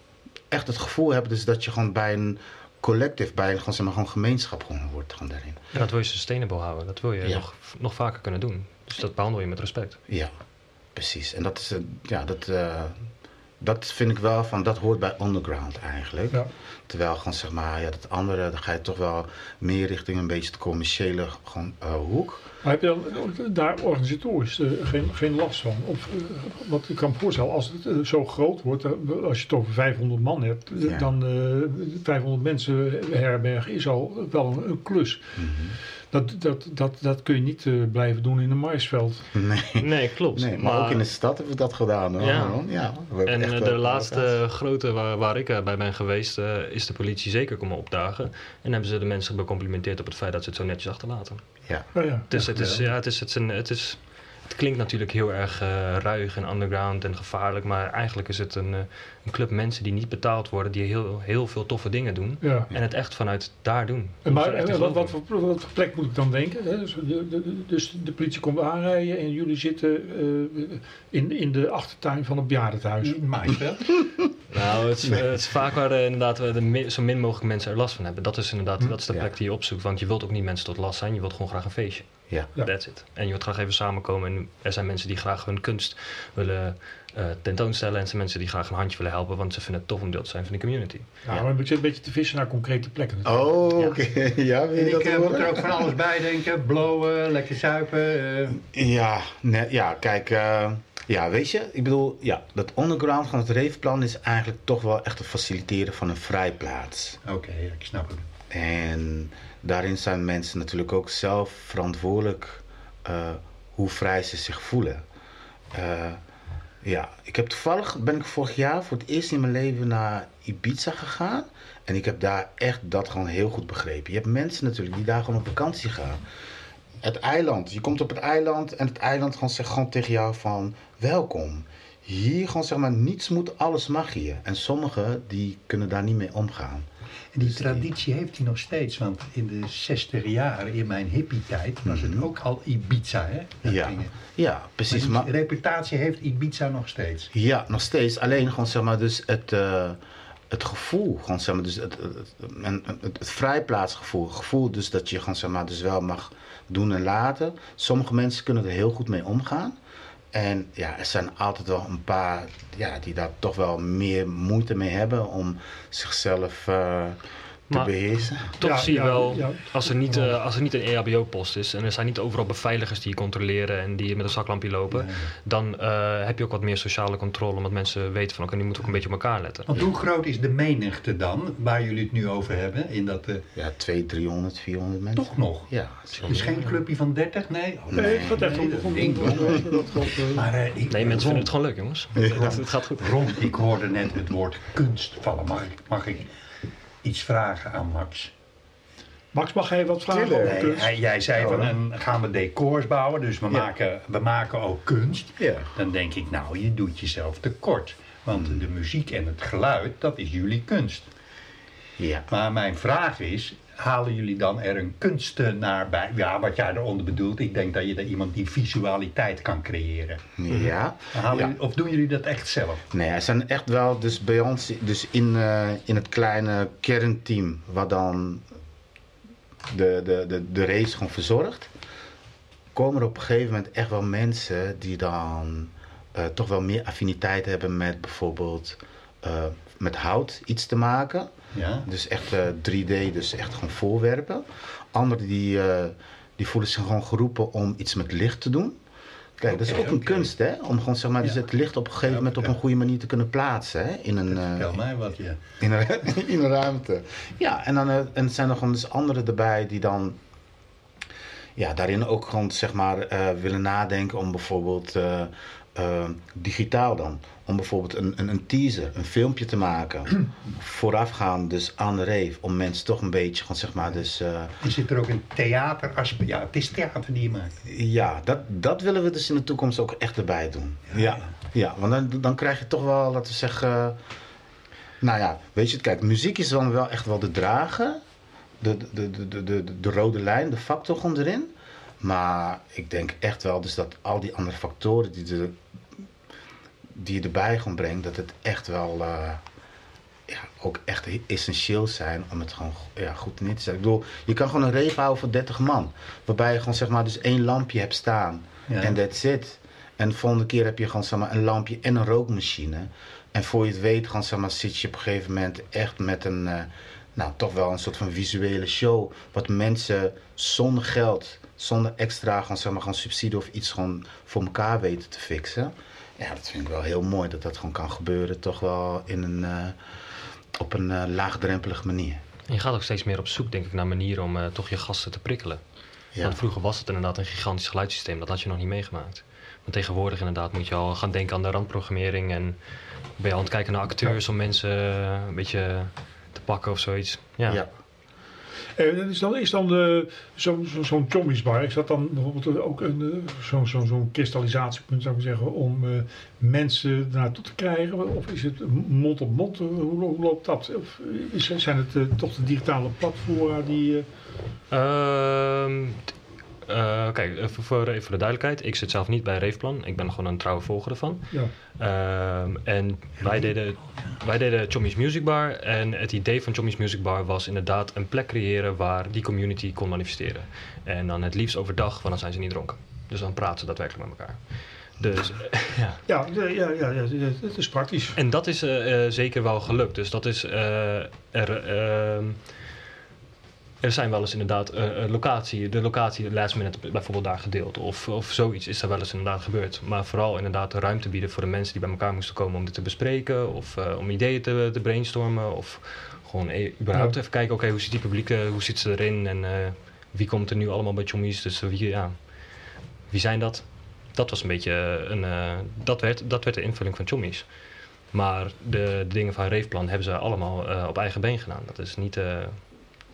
echt het gevoel hebben dus dat je gewoon bij een collectief, bij een gewoon, zeg maar, gewoon gemeenschap gewoon wordt gewoon daarin. Ja, dat wil je sustainable houden. Dat wil je Ja. nog, nog vaker kunnen doen. Dus dat behandel je met respect. Ja, precies. En dat is, eh, ja, dat, eh, dat vind ik wel van, dat hoort bij underground eigenlijk. Ja. Terwijl gewoon, zeg maar, ja, dat andere, dan ga je toch wel meer richting een beetje de commerciële gewoon, eh, hoek. Maar heb je dan daar organisatorisch eh, geen, geen last van? Of, eh, want ik kan me voorstellen, als het zo groot wordt, als je het over 500 man hebt, Ja. dan eh 500 mensen herbergen is al wel een, een klus. Mhm. Dat, dat, dat, dat kun je niet eh, blijven doen in een maisveld. Nee. Nee, klopt. Nee, maar, ook in de stad hebben we dat gedaan hoor. Ja. Ja we En echt eh, de laatste grote waar, waar ik eh, bij ben geweest, eh, is de politie zeker komen opdagen. En hebben ze de mensen becomplimenteerd op het feit dat ze het zo netjes achterlaten. Ja. Ja, ja. Dus het, is, ja, het, is, het, is een, het, is, het klinkt natuurlijk heel erg eh, ruig en underground en gevaarlijk. Maar eigenlijk is het een, eh, een club mensen die niet betaald worden, die heel, heel veel toffe dingen doen. ja. En het echt vanuit daar doen. En maar en wat, voor, wat voor plek moet ik dan denken? Hè? Dus, de, de, dus de politie komt aanrijden en jullie zitten eh, in, in de achtertuin van het bejaardentehuis. Maisveld. (laughs) Nou, het is, eh, het is vaak waar eh, inderdaad we de zo min mogelijk mensen er last van hebben. Dat is inderdaad dat is de Ja. plek die je opzoekt. Want je wilt ook niet mensen tot last zijn. Je wilt gewoon graag een feestje. Ja. Ja. That's it. En je wilt graag even samenkomen. En er zijn mensen die graag hun kunst willen eh, tentoonstellen. En zijn mensen die graag een handje willen helpen, want ze vinden het tof om deel te zijn van die community. Ja, maar we zitten een beetje te vissen naar concrete plekken. natuurlijk. Oh, Ja. oké. (laughs) Ja, wil je En dat ik eh, moet er ook van alles bij denken. Blowen, lekker zuipen. eh. Ja, nee, ja kijk, eh, ja, weet je, ik bedoel, ja, dat underground van het reefplan is eigenlijk toch wel echt het faciliteren van een vrijplaats. Oké, ik snap het. En daarin zijn mensen natuurlijk ook zelf verantwoordelijk eh, hoe vrij ze zich voelen. Ja, ik heb toevallig, ben ik vorig jaar voor het eerst in mijn leven naar Ibiza gegaan. En ik heb daar echt dat gewoon heel goed begrepen. Je hebt mensen natuurlijk die daar gewoon op vakantie gaan. Het eiland, je komt op het eiland en het eiland gewoon zegt gewoon tegen jou van welkom. Hier gewoon zeg maar niets moet, alles mag hier. En sommigen die kunnen daar niet mee omgaan. En die traditie heeft hij nog steeds. Want in de 60 jaren, in mijn hippie-tijd, was het ook al Ibiza. Hè? Ja, ja precies. Maar reputatie heeft Ibiza nog steeds. Ja, nog steeds. Alleen gewoon zeg maar dus het, eh, het gevoel, gewoon zeg maar dus het, het, het vrijplaatsgevoel. Het gevoel dus dat je gewoon zeg maar dus wel mag doen en laten. Sommige mensen kunnen er heel goed mee omgaan. En ja, er zijn altijd wel een paar ja, die daar toch wel meer moeite mee hebben om zichzelf eh, Maar- beheersen. Toch Ja, zie je ja, wel, ja. als, er niet, eh, als er niet een EHBO-post is en er zijn niet overal beveiligers die je controleren en die met een zaklampje lopen, dan eh, heb je ook wat meer sociale controle, omdat mensen weten van oké, nu moeten we ook een beetje op elkaar letten. Want hoe groot is de menigte dan, waar jullie het nu over hebben? In dat, eh, Ja, 200, 300, 400 mensen. toch nog? Ja, Dus geen clubje van 30? Nee? Oh, Nee, het gaat echt om, ik, Nee, mensen vinden het gewoon leuk, jongens. Het, (laughs) het gaat goed. Ron, ik hoorde net het woord kunst vallen. Mag ik, mag ik iets vragen aan Max? Max, mag jij wat vragen Tuurlijk. over Nee, kunst? hij, jij zei Oh, van, dan. en gaan we decors bouwen, dus we, Ja. maken, we maken ook kunst. Ja. Dan denk ik, nou, je doet jezelf tekort. Want de muziek en het geluid, dat is jullie kunst. ja. Maar mijn vraag is, halen jullie dan er een kunstenaar bij? Ja, wat jij eronder bedoelt, ik denk dat je er iemand die visualiteit kan creëren. ja. Halen Ja. jullie- of doen jullie dat echt zelf? Nee, er zijn echt wel, dus bij ons, dus in, eh, in het kleine kernteam, wat dan de, de, de, de race gewoon verzorgt, komen er op een gegeven moment echt wel mensen die dan eh, toch wel meer affiniteit hebben met bijvoorbeeld eh, met hout iets te maken. Ja? Dus echt eh, 3D, dus echt gewoon voorwerpen. Anderen die, eh, die voelen zich gewoon geroepen om iets met licht te doen. Kijk, dat is ook een kunst, hè? Om gewoon zeg maar, dus Ja. het licht op een gegeven Ja, moment op een goede manier te kunnen plaatsen. Hè? In, een, eh, Vertel mij wat je... in, een, (laughs) in een ruimte. Ja, en dan eh, en er zijn er gewoon dus anderen erbij die dan ja, daarin ook gewoon zeg maar eh, willen nadenken om bijvoorbeeld eh, eh, digitaal dan. Om bijvoorbeeld een, een, een teaser, een filmpje te maken. (clears throat) Voorafgaan dus aan de rave. Om mensen toch een beetje gewoon zeg maar dus... eh, Er zit er ook een theateraspect. Ja, het is theater die je maakt. ja, dat, dat willen we dus in de toekomst ook echt erbij doen. Ja, ja. want dan, dan krijg je toch wel, laten we zeggen... nou ja, weet je, kijk, muziek is dan wel echt wel de drager. De, de, de, de, de, de rode lijn, de factor erin. Maar ik denk echt wel dus dat al die andere factoren die, de, die je erbij gewoon brengt... dat het echt wel... eh, ja, ook echt essentieel zijn om het gewoon ja, goed neer te zetten. Ik bedoel, je kan gewoon een rave houden voor 30 man. Waarbij je gewoon zeg maar dus één lampje hebt staan. En that's it. En de volgende keer heb je gewoon zeg maar een lampje en een rookmachine. En voor je het weet gewoon zeg maar zit je op een gegeven moment echt met een... eh, nou, toch wel een soort van visuele show. Wat mensen zonder geld, zonder extra gewoon, zeg maar, gewoon subsidie of iets gewoon voor elkaar weten te fixen. Ja, dat vind ik wel heel mooi dat dat gewoon kan gebeuren. Toch wel in een, eh, op een eh, laagdrempelige manier. En je gaat ook steeds meer op zoek, denk ik, naar manieren om eh, toch je gasten te prikkelen. Ja. Want vroeger was het inderdaad een gigantisch geluidssysteem, dat had je nog niet meegemaakt. Maar tegenwoordig inderdaad moet je al gaan denken aan de randprogrammering en ben je aan het kijken naar acteurs om mensen een beetje te pakken of zoiets. Ja. ja. En is dan, is dan de, zo, zo'n Tommy's is dat dan bijvoorbeeld ook een, eh, zo'n zo, zo'n kristallisatiepunt, zou ik zeggen, om eh, mensen naartoe te krijgen? Of is het mond op mond? Eh, Hoe, lo- hoe loopt dat? Of is, zijn het eh, toch de digitale platformen die... eh, Ehm, eh, kijk, even voor, even de duidelijkheid. Ik zit zelf niet bij Reefplan. Ik ben gewoon een trouwe volger ervan. ja. Ehm, en wij deden, wij deden Chommy's Music Bar. En het idee van Chommy's Music Bar was inderdaad een plek creëren waar die community kon manifesteren. En dan het liefst overdag, want dan zijn ze niet dronken. Dus dan praten ze daadwerkelijk met elkaar. Dus (laughs) ja. Ja, ja, ja, ja, ja, het is praktisch. En dat is eh, eh, zeker wel gelukt. Dus dat is eh, er. Er zijn wel eens inderdaad eh, locatie, de locatie last minute bijvoorbeeld daar gedeeld. Of, of zoiets is er wel eens inderdaad gebeurd. Maar vooral inderdaad de ruimte bieden voor de mensen die bij elkaar moesten komen om dit te bespreken. Of eh, om ideeën te, te brainstormen. Of gewoon e- überhaupt Ja. even kijken, oké, hoe ziet die publiek, hoe zit ze erin? En wie komt er nu allemaal bij Chommies? Dus wie, ja, wie zijn dat? Dat was een beetje een, dat, werd, dat werd de invulling van Chommies. Maar de, de dingen van Reefplan hebben ze allemaal op eigen been gedaan. Dat is niet...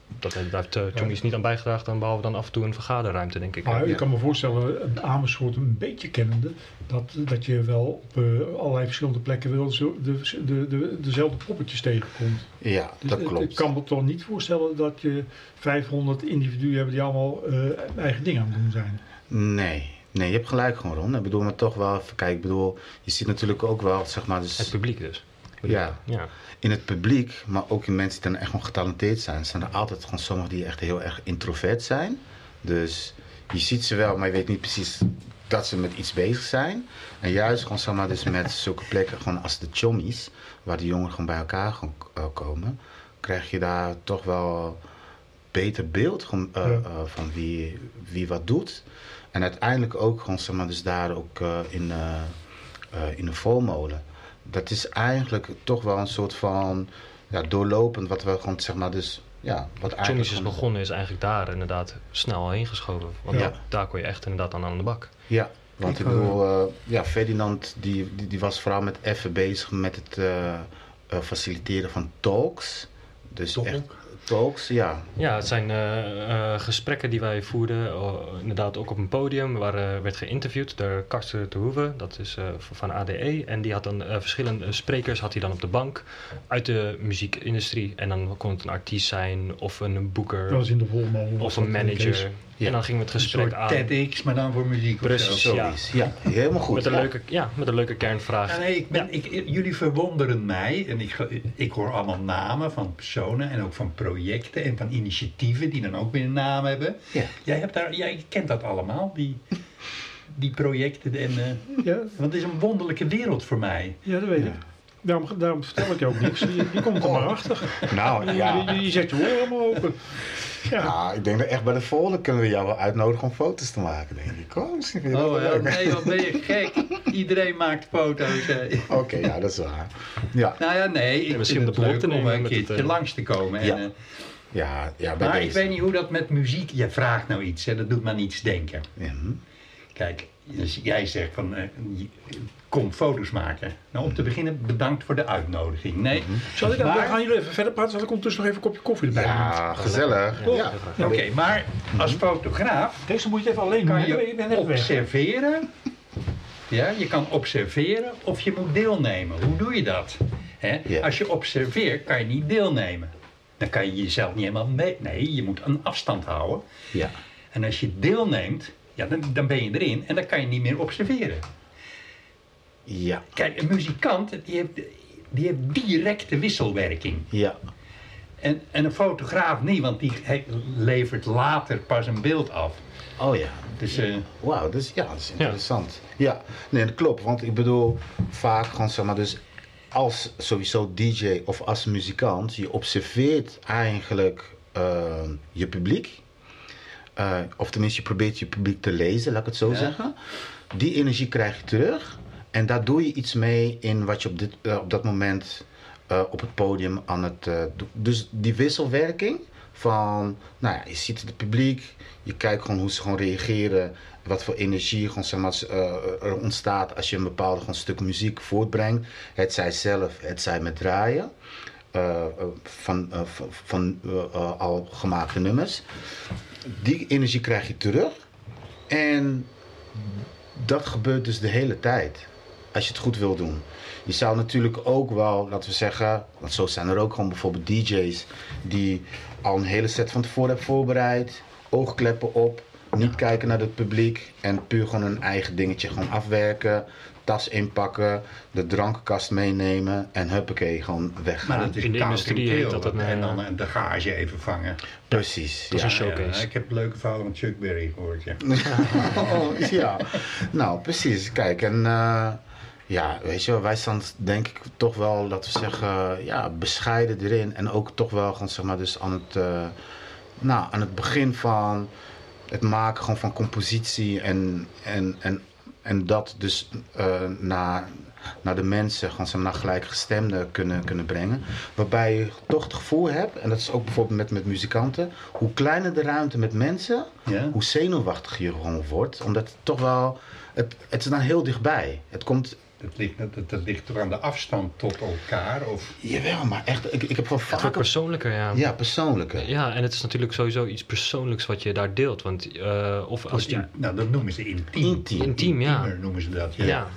eh, dat heeft- daar heeft uh, Chommies niet aan bijgedragen, dan behalve dan af en toe een vergaderruimte, denk ik. Maar Ja. ik kan me voorstellen, een Amersfoort een beetje kennende, dat, dat je wel op eh, allerlei verschillende plekken wel zo de, de, de, dezelfde poppetjes tegenkomt. Ja, Dus dat klopt. Ik kan me toch niet voorstellen dat je 500 individuen hebben die allemaal eh, eigen dingen aan het doen zijn. Nee, nee, je hebt gelijk gewoon, Ron. Ik bedoel, maar toch wel even kijken. Ik bedoel, je ziet natuurlijk ook wel, zeg maar, dus Het publiek dus. Ja. ja. in het publiek, maar ook in mensen die dan echt gewoon getalenteerd zijn, zijn er altijd gewoon sommigen die echt heel erg introvert zijn. Dus je ziet ze wel, maar je weet niet precies dat ze met iets bezig zijn. En juist gewoon, zeg maar, dus met (laughs) zulke plekken, gewoon als de chommies, waar de jongeren gewoon bij elkaar gewoon, eh, komen, krijg je daar toch wel beter beeld gewoon, eh, eh, van wie, wie wat doet. En uiteindelijk ook gewoon, zeg maar, dus daar ook in, in de volmolen. Dat is eigenlijk toch wel een soort van ja, doorlopend wat we gewoon, zeg maar, dus ja, wat eigenlijk... Is begonnen, is eigenlijk daar inderdaad snel heen geschoven. Want Ja. daar kon je echt inderdaad aan aan de bak. Ja, want Ik, ik, bedoel, eh, ja, Ferdinand die, die, die was vooral met even bezig met het eh, eh, faciliteren van talks. Dus Talk? echt talks, ja. Ja, het zijn eh, eh, gesprekken die wij voerden, eh, inderdaad ook op een podium, waar werd geïnterviewd door Karsten de Hoeve, dat is eh, van ADE. En die had dan verschillende sprekers had hij dan op de bank uit de muziekindustrie. En dan kon het een artiest zijn, of een boeker, Dat was in de volmolen. of een manager. Ja. En dan gingen we het Een gesprek soort aan. TEDx, maar dan voor muziek Precies. zo. Ja. helemaal goed. Met een, ja. leuke, ja, met een leuke kernvraag. Ja, nee, ik ben, ik, jullie verwonderen mij en ik, ik hoor allemaal namen van personen en ook van projecten en van initiatieven die dan ook weer een naam hebben. Ja. Jij, hebt daar, jij kent dat allemaal, die, die projecten. En, eh, Ja, want het is een wonderlijke wereld voor mij. ja, dat weet ik. Daarom, daarom vertel ik je ook niks. Je, je komt er maar achter. Nou, Je, ja. je, je zet je oren allemaal open. Ja. Ik denk dat echt bij de volgende kunnen we jou wel uitnodigen om foto's te maken, denk ik. Oh, misschien vind je dat Oh, leuk. nee, wat ben je gek. (laughs) Iedereen maakt foto's. hè. Oké, ja, dat is waar. Ja, Nou ja, nee, ik Ja, misschien vind het leuk te om een keertje het, eh, langs te komen. En, Ja. eh, ja, ja bij maar ik weet niet hoe dat met muziek... Je vraagt nou iets en dat doet me aan iets denken. Ja, hm. Kijk, dus jij zegt van, eh, je- kom foto's maken. Nou, om te beginnen, bedankt voor de uitnodiging. Nee, Zal ik dan, Maar- dan gaan jullie even verder praten, zal ik ondertussen nog even een kopje koffie erbij doen. ja gezellig. Ja, Ja. oké, maar als fotograaf Deze moet je even alleen doen, kan je observeren. Ja, je kan observeren of je moet deelnemen. Hoe doe je dat? Hè? Ja. Als je observeert, kan je niet deelnemen. Dan kan je jezelf niet helemaal mee. Nee, je moet een afstand houden. Ja. En als je deelneemt, ja, dan, dan ben je erin en dan kan je niet meer observeren. Ja. Kijk, een muzikant die heeft, die heeft directe wisselwerking. Ja. En, en een fotograaf niet, want die he- levert later pas een beeld af. Oh ja. Dus eh, Wauw, dus ja, dat is interessant. Ja. nee, dat klopt. Want ik bedoel, vaak gewoon zeg maar, dus als sowieso DJ of als muzikant, je observeert eigenlijk eh, je publiek. Eh, of tenminste, je probeert je publiek te lezen, laat ik het zo Ja. zeggen. Die energie krijg je terug. En daar doe je iets mee in wat je op, dit, eh, op dat moment eh, op het podium aan het eh, doen. Dus die wisselwerking van, nou ja, je ziet het publiek, je kijkt gewoon hoe ze gewoon reageren, wat voor energie gewoon, zeg maar, er ontstaat als je een bepaald gewoon, stuk muziek voortbrengt. Het zij zelf, het zij met draaien. van, van, al gemaakte nummers. Die energie krijg je terug. En dat gebeurt dus de hele tijd. Als je het goed wil doen. Je zou natuurlijk ook wel, laten we zeggen, want zo zijn er ook gewoon bijvoorbeeld DJ's die al een hele set van tevoren hebben voorbereid, oogkleppen op, niet kijken naar het publiek en puur gewoon een eigen dingetje gewoon afwerken. tas inpakken, de drankenkast meenemen en huppakee, gewoon weg. Maar het is In de industrie heet dat een, En dan de garage even vangen. Precies. Dat is ja. een showcase. Ja, ik heb leuke verhalen van Chuck Berry gehoord, ja. (laughs) Oh, ja, nou precies. Kijk, en eh, ja, weet je wel, wij staan denk ik toch wel, laten we zeggen, ja, bescheiden erin. En ook toch wel gewoon, zeg maar, dus aan het, eh, nou, aan het begin van het maken gewoon van compositie en, en, en, en dat dus eh, naar, naar de mensen, gewoon zeg maar, naar gelijkgestemden kunnen, kunnen brengen. Waarbij je toch het gevoel hebt, en dat is ook bijvoorbeeld met, met muzikanten, hoe kleiner de ruimte met mensen, Ja? hoe zenuwachtig je gewoon wordt. Omdat het toch wel, het, het is dan heel dichtbij. Het komt, Dat ligt, dat, dat ligt toch aan de afstand tot elkaar? Of, jawel, maar echt, ik, ik heb Het wordt vaak... persoonlijker, ja. Ja, persoonlijker. Ja, en het is natuurlijk sowieso iets persoonlijks wat je daar deelt. Want eh, of als je... Nou, dat noemen ze intiem. Intiem. Intiem, ja. Intiemer noemen ze dat, ja. Ja,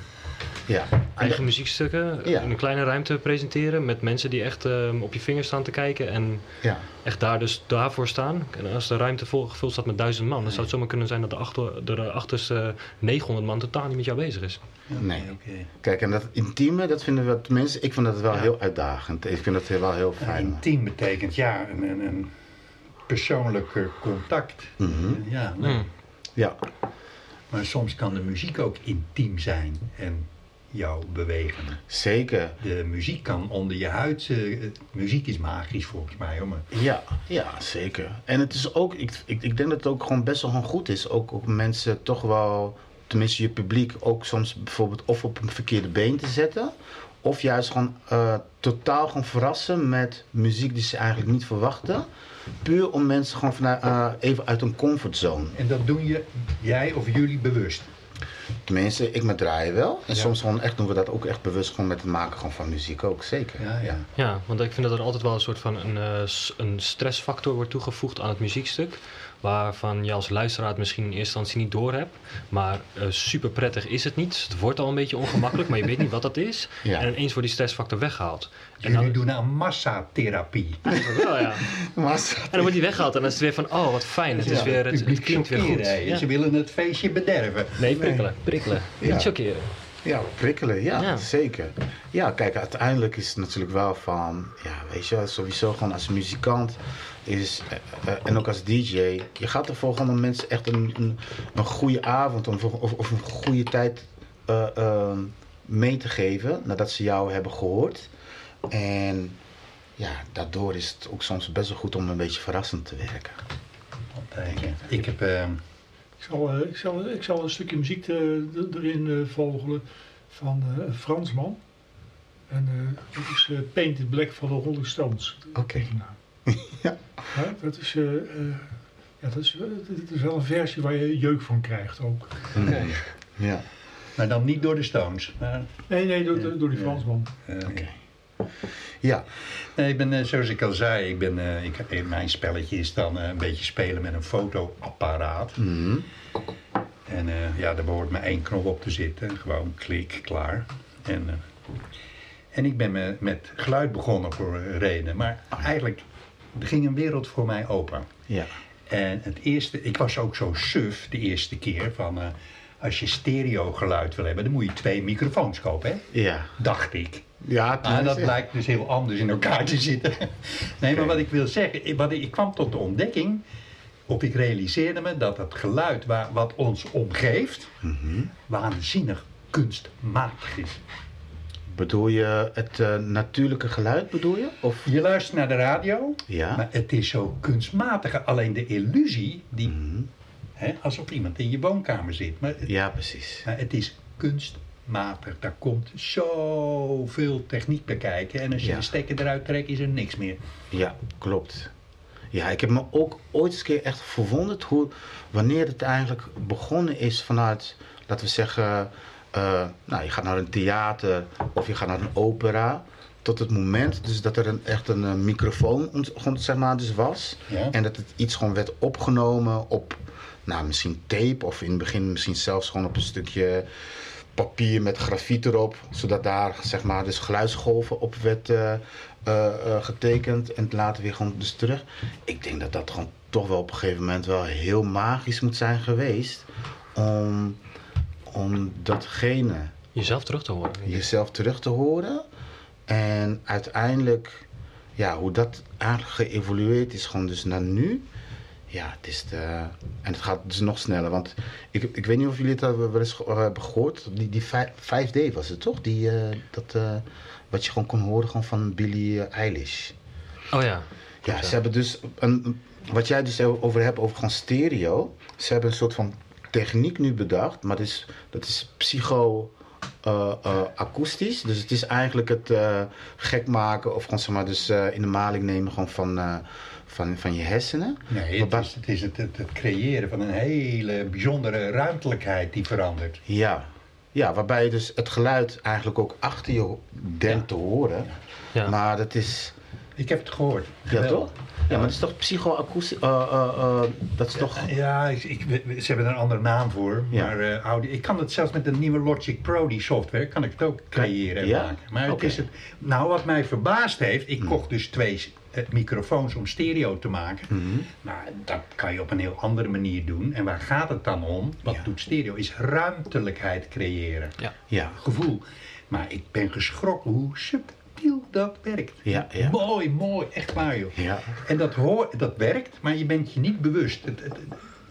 Ja. eigen muziekstukken Ja. in een kleine ruimte presenteren met mensen die echt eh, op je vingers staan te kijken en ja. echt daar dus daarvoor staan. En als de ruimte vol gevuld staat met duizend man, dan zou het zomaar kunnen zijn dat de, achter, de achterste 900 man totaal niet met jou bezig is. Nee. Oké. Kijk, en dat intieme, dat vinden we, tenminste, ik vind dat wel Ja. heel uitdagend. Ik vind dat wel heel fijn. intiem betekent ja, een, een, een persoonlijk eh, contact. Mhm. Ja, nee. Mm. Ja, maar soms kan de muziek ook intiem zijn en jou bewegen. zeker. De muziek kan onder je huid. eh, muziek is magisch volgens mij. Hoor. Maar Ja, ja, zeker. En het is ook, ik, ik, ik denk dat het ook gewoon best wel gewoon goed is. Ook om mensen toch wel, tenminste je publiek, ook soms bijvoorbeeld of op een verkeerde been te zetten. Of juist gewoon eh, totaal gewoon verrassen met muziek die ze eigenlijk niet verwachten. Puur om mensen gewoon vanuit, eh, even uit een comfortzone. En dat doen je, jij of jullie bewust. Tenminste, ik met draaien wel. En Ja. soms gewoon echt doen we dat ook echt bewust gewoon met het maken gewoon van muziek ook. Zeker. Ja, ja. Ja, want ik vind dat er altijd wel een soort van een, eh, een stressfactor wordt toegevoegd aan het muziekstuk. Waarvan je als luisteraar het misschien in eerste instantie niet doorhebt. Maar eh, super prettig is het niet. Het wordt al een beetje ongemakkelijk, maar je weet niet wat dat is. (laughs) Ja. En ineens wordt die stressfactor weggehaald. En dan, doen aan massatherapie. (laughs) wel, ja. Maar, En dan wordt die weggehaald en dan is het weer van, oh wat fijn. Het, is Ja, weer, het, het publiek klinkt weer goed. Ja. Ze willen het feestje bederven. Nee, prikkelen. Prikkelen. Ja. Niet chockeren. Ja, prikkelen, ja, Ja. zeker. Ja, kijk, uiteindelijk is het natuurlijk wel van, ja, weet je, sowieso gewoon als muzikant is, eh, eh, en ook als DJ, je gaat ervoor gewoon om mensen echt een, een, een goede avond of, of, of een goede tijd eh, eh, mee te geven nadat ze jou hebben gehoord. En ja, daardoor is het ook soms best wel goed om een beetje verrassend te werken. Ik heb... eh, Ik zal, ik zal, ik zal een stukje muziek eh, er- erin vogelen van een Fransman. En eh, dat is Painted Black van de Rolling Stones. Oké. Nou, (laughs) Ja. ja, dat, is, eh, eh, ja, dat, is, eh, dit is wel een versie waar je jeuk van krijgt ook. Mm. Ja, maar dan niet door de Stones. Maar, Nee, nee, door, door- door die Ja. Fransman. eh, oké. Ja, Nee, ik ben, eh, zoals ik al zei, ik ben, eh, ik, eh, mijn spelletje is dan eh, een beetje spelen met een fotoapparaat. mhm. En eh, ja, daar behoort maar één knop op te zitten. Gewoon klik, klaar. En, eh, en ik ben me met geluid begonnen voor reden. Maar eigenlijk er ging een wereld voor mij open. ja, En het eerste, ik was ook zo suf de eerste keer van... eh, als je stereo geluid wil hebben, dan moet je twee microfoons kopen, hè? ja. Dacht ik. Ja, Maar dat blijkt dus heel anders in elkaar te zitten. (laughs) Nee, maar wat ik wil zeggen, ik- wat ik, ik kwam tot de ontdekking, of ik realiseerde me dat het geluid waar, wat ons omgeeft, Mhm. waanzinnig kunstmatig is. Bedoel je het eh, natuurlijke geluid, bedoel je? Of? Je luistert naar de radio, Ja. maar het is zo kunstmatig. Alleen de illusie, die, Mhm. hè, alsof iemand in je woonkamer zit. Maar, Ja, precies. maar het is kunstmatig. Daar komt zoveel techniek bij kijken. En als je Ja. de stekker eruit trekt, is er niks meer. Ja, klopt. Ja, ik heb me ook ooit eens een keer echt verwonderd hoe, wanneer het eigenlijk begonnen is vanuit, laten we zeggen, eh, nou, je gaat naar een theater of je gaat naar een opera. Tot het moment dus dat er een, echt een eh, microfoon ont- zeg maar, dus was. Ja. En dat het iets gewoon werd opgenomen op, nou, misschien tape of in het begin misschien zelfs gewoon op een stukje papier met grafiet erop. Zodat daar, zeg maar, dus geluidsgolven op werd eh, getekend. En later weer gewoon dus terug. Ik denk dat dat gewoon toch wel op een gegeven moment wel heel magisch moet zijn geweest. Om, om datgene Jezelf terug te horen. jezelf terug te horen. En uiteindelijk, ja, hoe dat eigenlijk geëvolueerd is, gewoon dus naar nu. Ja, het is de, en het gaat dus nog sneller. Want ik, ik weet niet of jullie het wel eens ge- hebben gehoord. Die, die vij- 5D was het toch? Die, eh, dat, eh, wat je gewoon kon horen gewoon van Billie Eilish. Oh ja. Ja, ze hebben dus een, wat jij dus over hebt over gewoon stereo. Ze hebben een soort van techniek nu bedacht, maar dat is, dat is psycho eh, eh, akoestisch. Dus het is eigenlijk het eh, gek maken of gewoon zeg maar dus in de maling nemen gewoon van, van, van je hersenen. Nee, het Waarbij- is, het, is het, het, het creëren van een hele bijzondere ruimtelijkheid die verandert. Ja. ja, waarbij je dus het geluid eigenlijk ook achter je denkt te horen. Ja. Maar dat is, Ik heb het gehoord. ja toch? Ja, maar dat is toch psychoakoestisch? eh eh eh, dat is toch... Ja, ik, ik, ze hebben er een andere naam voor. Ja. Maar eh, audio, ik kan het zelfs met de nieuwe Logic Pro, die software, kan ik het ook creëren en Ja? maken. Maar het is het, nou, wat mij verbaasd heeft, ik kocht dus twee microfoons om stereo te maken. Mhm. Maar dat kan je op een heel andere manier doen. En waar gaat het dan om? Wat Ja. doet stereo? Is ruimtelijkheid creëren. Ja, Gevoel. Maar ik ben geschrokken hoe subtiel dat werkt. Ja, ja. Mooi, mooi. Echt waar joh. ja, En dat, hoor, dat werkt, maar je bent je niet bewust. Het, het,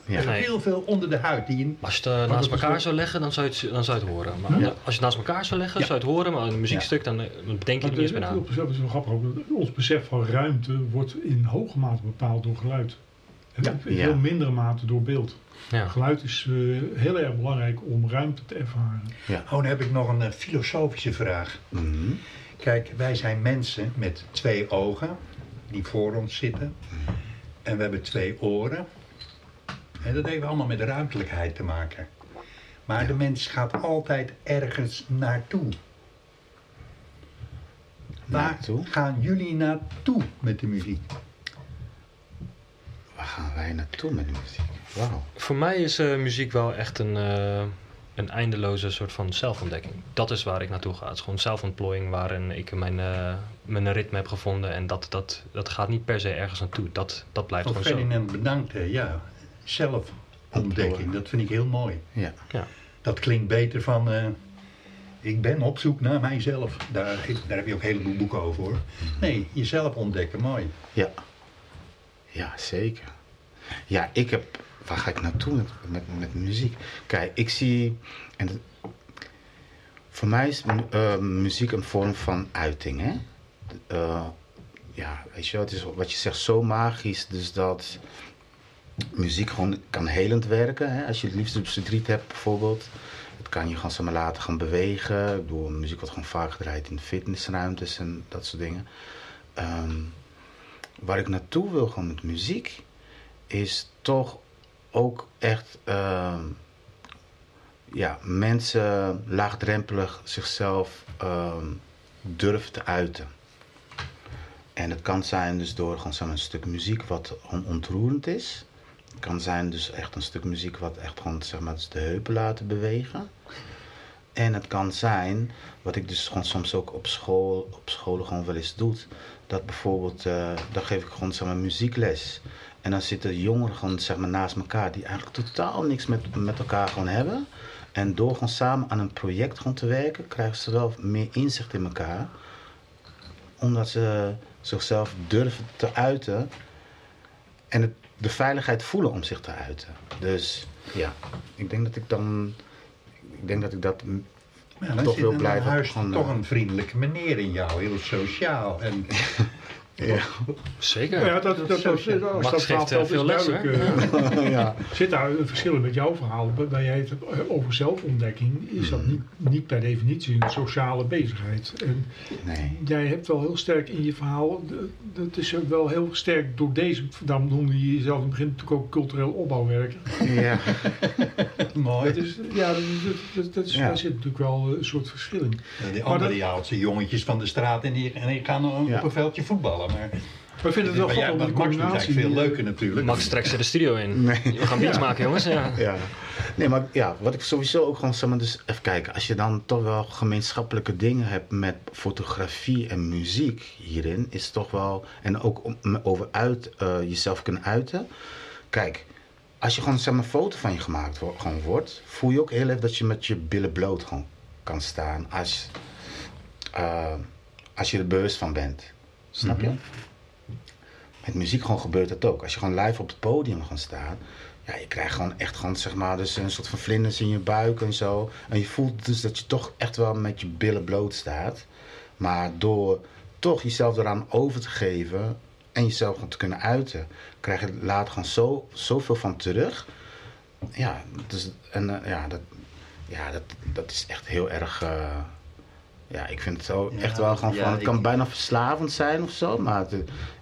ja. er Nee. heel veel onder de huid. Die je, Als je het eh, naast elkaar zou leggen, dan zou je het, dan zou je het horen. Maar als je het naast elkaar zou leggen, Ja. zou je het horen. Maar in een muziekstuk, dan, eh, dan denk je er niet eens meer aan. is wel grappig. ook. Ons besef van ruimte wordt in hoge mate bepaald door geluid. En Ja. in Ja. veel mindere mate door beeld. Ja. Geluid is eh, heel erg belangrijk om ruimte te ervaren. oh, dan heb ik nog een filosofische vraag. Mhm. Kijk, wij zijn mensen met twee ogen die voor ons zitten. En we hebben twee oren. En dat heeft allemaal met ruimtelijkheid te maken. Maar de mens gaat altijd ergens naartoe. Waar gaan jullie naartoe met de muziek? Waar gaan wij naartoe met de muziek? Wauw. Voor mij is eh, muziek wel echt een, eh, een eindeloze soort van zelfontdekking. Dat is waar ik naartoe ga. Het is gewoon zelfontplooiing waarin ik mijn, eh, mijn ritme heb gevonden. En dat, dat, dat gaat niet per se ergens naartoe. Dat, dat blijft Oh, gewoon zo. Ferdinand, bedankt. hè. Ja, zelfontdekking, dat vind ik heel mooi. Ja. Ja. Dat klinkt beter van, eh, ik ben op zoek naar mijzelf. Daar, daar heb je ook een heleboel boeken over hoor. Nee, jezelf ontdekken, mooi. Ja. Ja, zeker. Ja, ik heb... Waar ga ik naartoe met, met, muziek? Kijk, ik zie... En voor mij is eh, muziek een vorm van uiting, hè? Eh, ja, weet je het is wat je zegt zo magisch, dus dat muziek gewoon kan helend werken. Hè? Als je het liefst verdriet hebt bijvoorbeeld. Het kan je gewoon zeg maar, laten gaan bewegen. Ik bedoel, muziek wordt gewoon vaak gedraaid in fitnessruimtes en dat soort dingen. Ehm, waar ik naartoe wil gewoon met muziek, is toch ook echt ehm, ja, mensen laagdrempelig zichzelf ehm, durven te uiten. En het kan zijn dus door gewoon een stuk muziek wat on- ontroerend is. Het kan zijn dus echt een stuk muziek wat echt gewoon zeg maar, de heupen laten bewegen. En het kan zijn, wat ik dus gewoon soms ook op school, op scholen gewoon wel eens doe, dat bijvoorbeeld, eh, dan geef ik gewoon zeg maar muziekles. En dan zitten jongeren gewoon zeg maar naast elkaar die eigenlijk totaal niks met, met elkaar gewoon hebben. En door gewoon samen aan een project gewoon te werken, krijgen ze wel meer inzicht in elkaar. Omdat ze zichzelf durven te uiten en de veiligheid voelen om zich te uiten. Dus ja, ik denk dat ik dan, ik denk dat ik dat toch wil blijven. huis toch een vriendelijke meneer in jou, heel sociaal. En (laughs) Ja. Zeker. Ja, dat, dat, dat, dat, Max dat geeft, verhaal eh, veel les, duidelijk, eh, (laughs) ja. Zit daar een verschil met jouw verhaal? Waar jij het over zelfontdekking, is dat niet, niet per definitie een sociale bezigheid. En Nee. jij hebt wel heel sterk in je verhaal, dat is ook wel heel sterk door deze, daarom noemde je jezelf in het begin natuurlijk ook cultureel opbouwwerker. Ja. (laughs) mooi. Dat is, ja, dat, dat, dat is, Ja. daar zit natuurlijk wel eh, een soort verschil in. Ja, die andere jongetjes van de straat en die, en die gaan op Ja. een veldje voetballen. Maar, Maar ik vind het wel grappig om doet combinatie. veel die, leuker natuurlijk. Max trekt ze de studio in. Nee. We gaan beats maken, jongens. Ja. (laughs) ja. Nee, maar ja, wat ik sowieso ook gewoon zeg maar, dus even kijken. Als je dan toch wel gemeenschappelijke dingen hebt met fotografie en muziek hierin, is toch wel, en ook om, over uit, eh, jezelf kunnen uiten. Kijk, als je gewoon zeg maar, een foto van je gemaakt wo- gewoon wordt, voel je ook heel even dat je met je billen bloot gewoon kan staan als, eh, als je er bewust van bent. Snap je? Mhm. Met muziek gewoon gebeurt dat ook. Als je gewoon live op het podium gaat staan, ja, je krijgt gewoon echt gewoon, zeg maar, dus een soort van vlinders in je buik en zo. En je voelt dus dat je toch echt wel met je billen bloot staat. Maar door toch jezelf eraan over te geven en jezelf gewoon te kunnen uiten, krijg je later gewoon zo, zoveel van terug. Ja, dus, en, eh, ja, dat, ja dat, dat is echt heel erg. eh, ja, ik vind het zo Ja, echt wel gewoon ja, van. Het kan ik- bijna verslavend zijn of zo, maar het,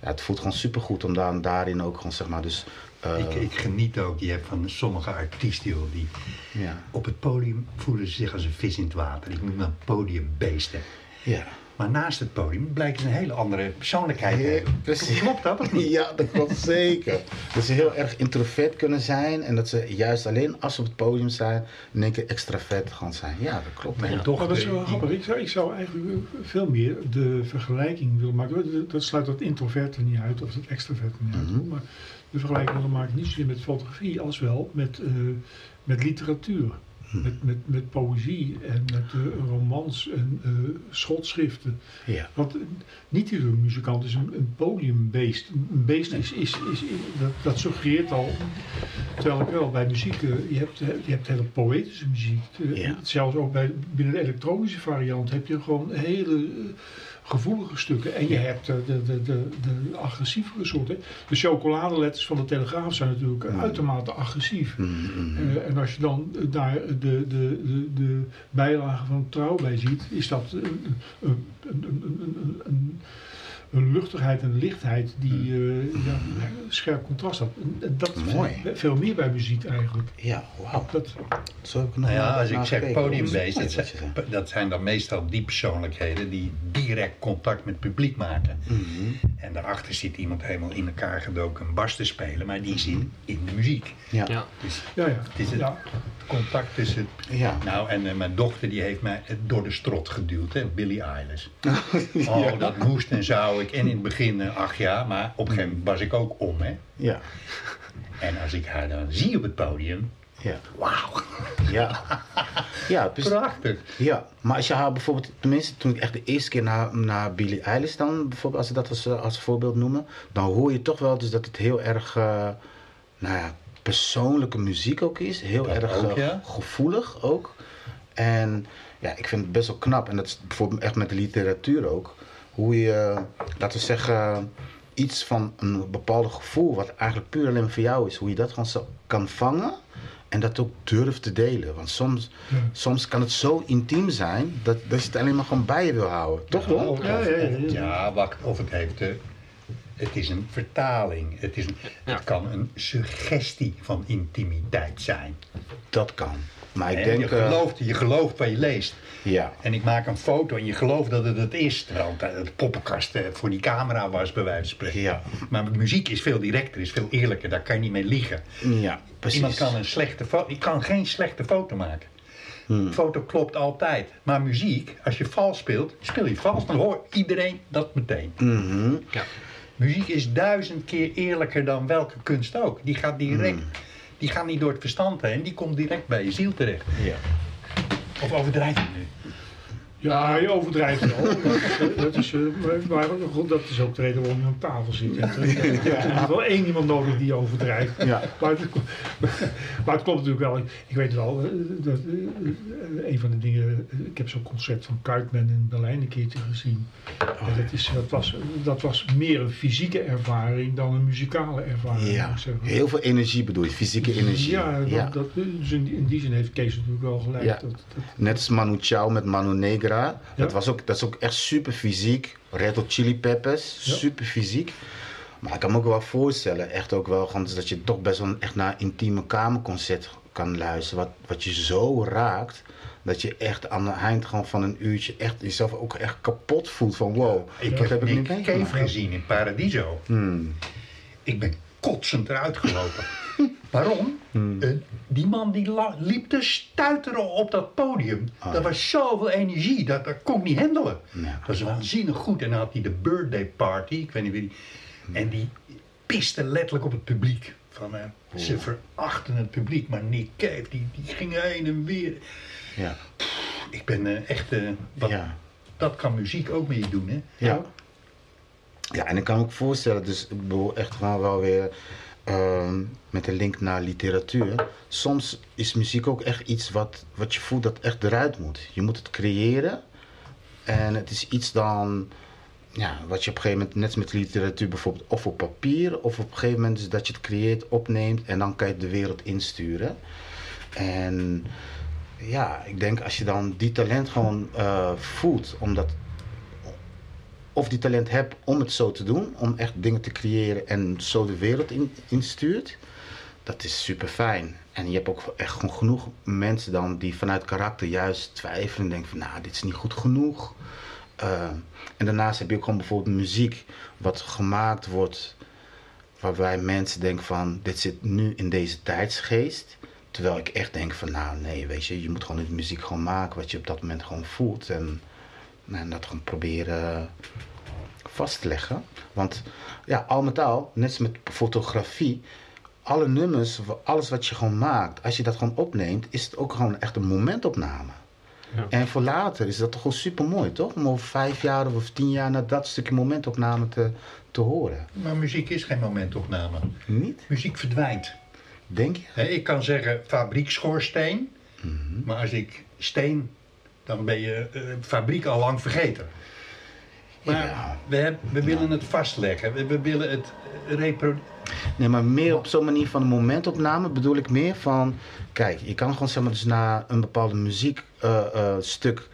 ja, het voelt gewoon supergoed om dan daarin ook gewoon zeg maar dus. eh, Ik, ik geniet ook, je hebt van sommige artiesten joh, die ja, op het podium voelen ze zich als een vis in het water. Ik noem dat podiumbeesten. ja. Maar naast het podium blijkt ze een hele andere persoonlijkheid te hebben. precies. Klopt dat of niet? (laughs) Ja, dat klopt zeker. Dat ze heel erg introvert kunnen zijn en dat ze juist alleen als ze op het podium zijn, in één keer extravert gaan zijn. Ja, dat klopt. Mijn Ja. dochter, Maar dat is wel grappig. Ik zou, ik zou eigenlijk veel meer de vergelijking willen maken. Dat- Dat sluit dat introverte niet uit of dat extraverte niet uit. Mhm. Maar de vergelijking willen maken niet zozeer met fotografie als wel met, eh, met literatuur. Mhm. Met, met, met poëzie en met eh, romans en eh schotschriften. Ja. Want eh, niet iedere muzikant is een, een podiumbeest. Een beest is, is, is, dat, dat suggereert al. Terwijl ik wel bij muziek, je, hebt, je hebt hele poëtische muziek. Ja. Zelfs ook bij, binnen de elektronische variant heb je gewoon hele gevoelige stukken. En je hebt eh, de, de, de, de agressievere soorten. De chocoladeletters van de Telegraaf zijn natuurlijk Mm. uitermate agressief. Mm, mm. Eh, en als je dan eh, daar de, de, de, de bijlage van trouw bij ziet, is dat een, een, een, een, een, luchtigheid en lichtheid die eh, ja, scherp contrast had. En Dat Hmm. Mooi. veel meer bij muziek eigenlijk. Ja, wauw. Dat, Zo heb ik nog Nou ja, als ik zeg podiumbeest, Dat zijn, dat zijn dan meestal die persoonlijkheden die direct contact met het publiek maken. Mhm. En daarachter zit iemand helemaal in elkaar gedoken een bas te spelen, maar die zit in de muziek. Ja. Ja. Dus ja, ja. het is het ja. contact tussen... Ja. Nou, en eh, mijn dochter die heeft mij door de strot geduwd, hè, Billie Eilish. (laughs) Oh, dat moest en zou ik. En in het begin, eh, ach ja, maar op een gegeven moment was ik ook om, hè. Ja. En als ik haar dan zie op het podium, Ja. wauw, Ja. Ja, (laughs) dus, prachtig. ja, maar als je haar bijvoorbeeld, tenminste toen ik echt de eerste keer naar, naar Billie Eilish dan, bijvoorbeeld, als we dat als, eh, als voorbeeld noemen, dan hoor je toch wel dus dat het heel erg, eh, nou ja, persoonlijke muziek ook is. Heel Dat erg ook, ja. gevoelig ook. En ja, ik vind het best wel knap. En dat is bijvoorbeeld echt met de literatuur ook. Hoe je, laten we zeggen, iets van een bepaalde gevoel, wat eigenlijk puur alleen voor jou is, hoe je dat gewoon zo kan vangen en dat ook durft te delen. Want soms, Ja. soms kan het zo intiem zijn dat, dat je het alleen maar gewoon bij je wil houden. Toch Ja, wel? of- Ja, ja, ja, ja. of- ja, wacht, of het heeft... eh, het is een vertaling. Het, is een, Ja. het kan een suggestie van intimiteit zijn. Dat kan. Maar ik denk, je, eh, gelooft, je gelooft wat je leest. Ja, En ik maak een foto en je gelooft dat het het is. Terwijl het, het poppenkast eh, voor die camera was, bij wijze van spreken. ja, Maar muziek is veel directer, is veel eerlijker. Daar kan je niet mee liegen. ja, precies. Iemand kan een slechte foto... Ik kan geen slechte foto maken. Hmm. Een foto klopt altijd. Maar muziek, als je vals speelt, speel je vals. Dan hoort iedereen dat meteen. Mhm. Ja. Muziek is duizend keer eerlijker dan welke kunst ook. Die gaat direct... Hmm. Die gaat niet door het verstand heen. Die komt direct bij je ziel terecht. Ja. Of overdrijf nu? Ja, je overdrijft wel. (laughs) Dat, dat, is, eh, maar, maar goed, dat is ook de reden waarom je aan tafel zit. (laughs) Je hebt wel één iemand nodig die overdrijft. Ja. Maar, het, (laughs) maar het klopt natuurlijk wel. Ik, weet wel, eh, dat, eh, een van de dingen... eh, Ik heb zo'n concert van Kuitman in Berlijn een keertje gezien. En dat, is, dat, was, dat was meer een fysieke ervaring dan een muzikale ervaring. Ja, heel veel energie bedoel je, fysieke energie. Ja, dat, Ja. Dus in, die- in die zin heeft Kees natuurlijk wel gelijk. Net als Manu Chao met Manu Negra. Dat, was ook, dat is ook echt super fysiek. Red Hot Chili Peppers, super fysiek. Maar ik kan me ook wel voorstellen, echt ook wel, dat je toch best wel echt naar een intieme kamerconcert kan luisteren. Wat, wat je zo raakt, dat je echt aan het eind gewoon van een uurtje echt jezelf ook echt kapot voelt van wow, Ik wat heb heb ik nu Nick Cave gezien in Paradiso. Hmm. Ik ben kotsend eruit gelopen. (laughs) (laughs) Waarom? Hmm. Eh, die man die liep te stuiteren op dat podium. Ah, dat ja. was zoveel energie, dat, dat kon ik niet handelen. Ja. Dat was waanzinnig goed. En dan had hij de birthday party, ik weet niet wie die... En die piste letterlijk op het publiek. Van, eh, ze verachten het publiek, maar Nick Cave, die, die ging heen en weer. Ja. ik ben eh, echt, wat, Ja. dat kan muziek ook met je doen, hè? Ja. Ja, en ik kan me ook voorstellen, dus ik bedoel echt gewoon wel weer ehm, met een link naar literatuur. Soms is muziek ook echt iets wat, wat je voelt dat echt eruit moet. Je moet het creëren. En het is iets dan, ja, wat je op een gegeven moment, net met literatuur bijvoorbeeld, of op papier, of op een gegeven moment is dat je het creëert, opneemt en dan kan je het de wereld insturen. En ja, ik denk als je dan die talent gewoon eh, voelt, omdat of die talent hebt om het zo te doen, om echt dingen te creëren en zo de wereld in, instuurt, dat is super fijn. En je hebt ook echt gewoon genoeg mensen dan die vanuit karakter juist twijfelen en denken van nou, dit is niet goed genoeg. Uh, en daarnaast heb je ook gewoon bijvoorbeeld muziek wat gemaakt wordt waarbij mensen denken van dit zit nu in deze tijdsgeest. Terwijl ik echt denk van nou nee, weet je, je moet gewoon de muziek gewoon maken wat je op dat moment gewoon voelt. En, en dat gewoon proberen vast te leggen. Want ja, al met al, net als met fotografie, alle nummers, alles wat je gewoon maakt, als je dat gewoon opneemt, is het ook gewoon echt een momentopname. Ja. En voor later is dat toch gewoon super mooi, toch? Om over vijf jaar of tien jaar naar dat stukje momentopname te, te horen. Maar muziek is geen momentopname. Niet? Muziek verdwijnt. Denk je? Ik kan zeggen fabriekschoorsteen, mm -hmm. maar als ik steen, dan ben je uh, fabriek al lang vergeten. Maar ja. we, hebben, we willen het vastleggen, we, we willen het reproduceren. Nee, maar meer op zo'n manier van een momentopname bedoel ik meer van... Kijk, je kan gewoon zeg maar dus naar een bepaalde muziekstuk uh, uh,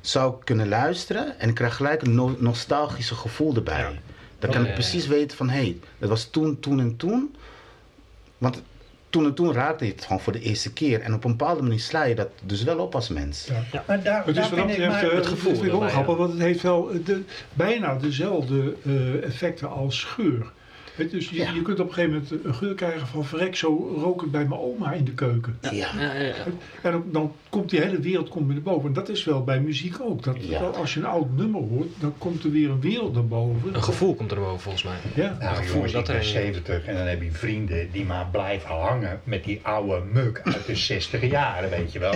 zou kunnen luisteren... en ik krijg gelijk een no nostalgische gevoel erbij. Ja. Dan kan oh, ik ja, precies weten van, hé, hey, dat was toen, toen en toen. Want toen en toen raakte je het gewoon voor de eerste keer. En op een bepaalde manier sla je dat dus wel op als mens. Ja. Ja. Maar daar, het is betreft uh, het gevoel. Vind ik ook grappig, want het heeft wel de, bijna dezelfde uh, effecten als geur. He, dus je, ja. je, kunt op een gegeven moment een geur krijgen van verrek, zo rook het bij mijn oma in de keuken. Ja. Ja, en dan, dan, komt die hele wereld komt weer naar boven. En dat is wel bij muziek ook. Dat, Als je een oud nummer hoort, dan komt er weer een wereld naar boven. Een gevoel komt er boven volgens mij. Ja. Nou, gevoel jongens, dat ik ben 70 en dan heb je vrienden die maar blijven hangen met die oude muk uit de 60 jaren, weet je wel.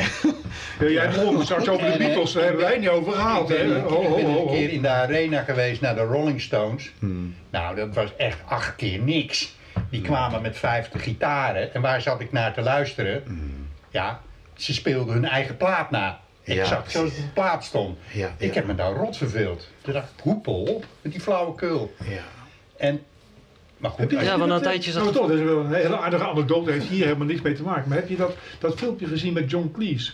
ja, jij begon straks over de Beatles, daar hebben wij niet over gehad. Ik ben, ik, ik ben een keer in de arena geweest naar de Rolling Stones. Hmm. Nou, dat was echt acht keer niks. Die kwamen met 50 gitaren. En waar zat ik naar te luisteren? Mm. Ja, ze speelden hun eigen plaat na. Exact ja, zoals de plaat stond. Ja, ik heb me daar rot verveeld. Toen dacht ik, hoepel op met die flauwekul. Ja. En, maar goed. Ja, want een tijdje zat... Nou, toch, dat is wel een hele aardige anekdote. heeft hier helemaal niks mee te maken. Maar heb je dat, dat filmpje gezien met John Cleese?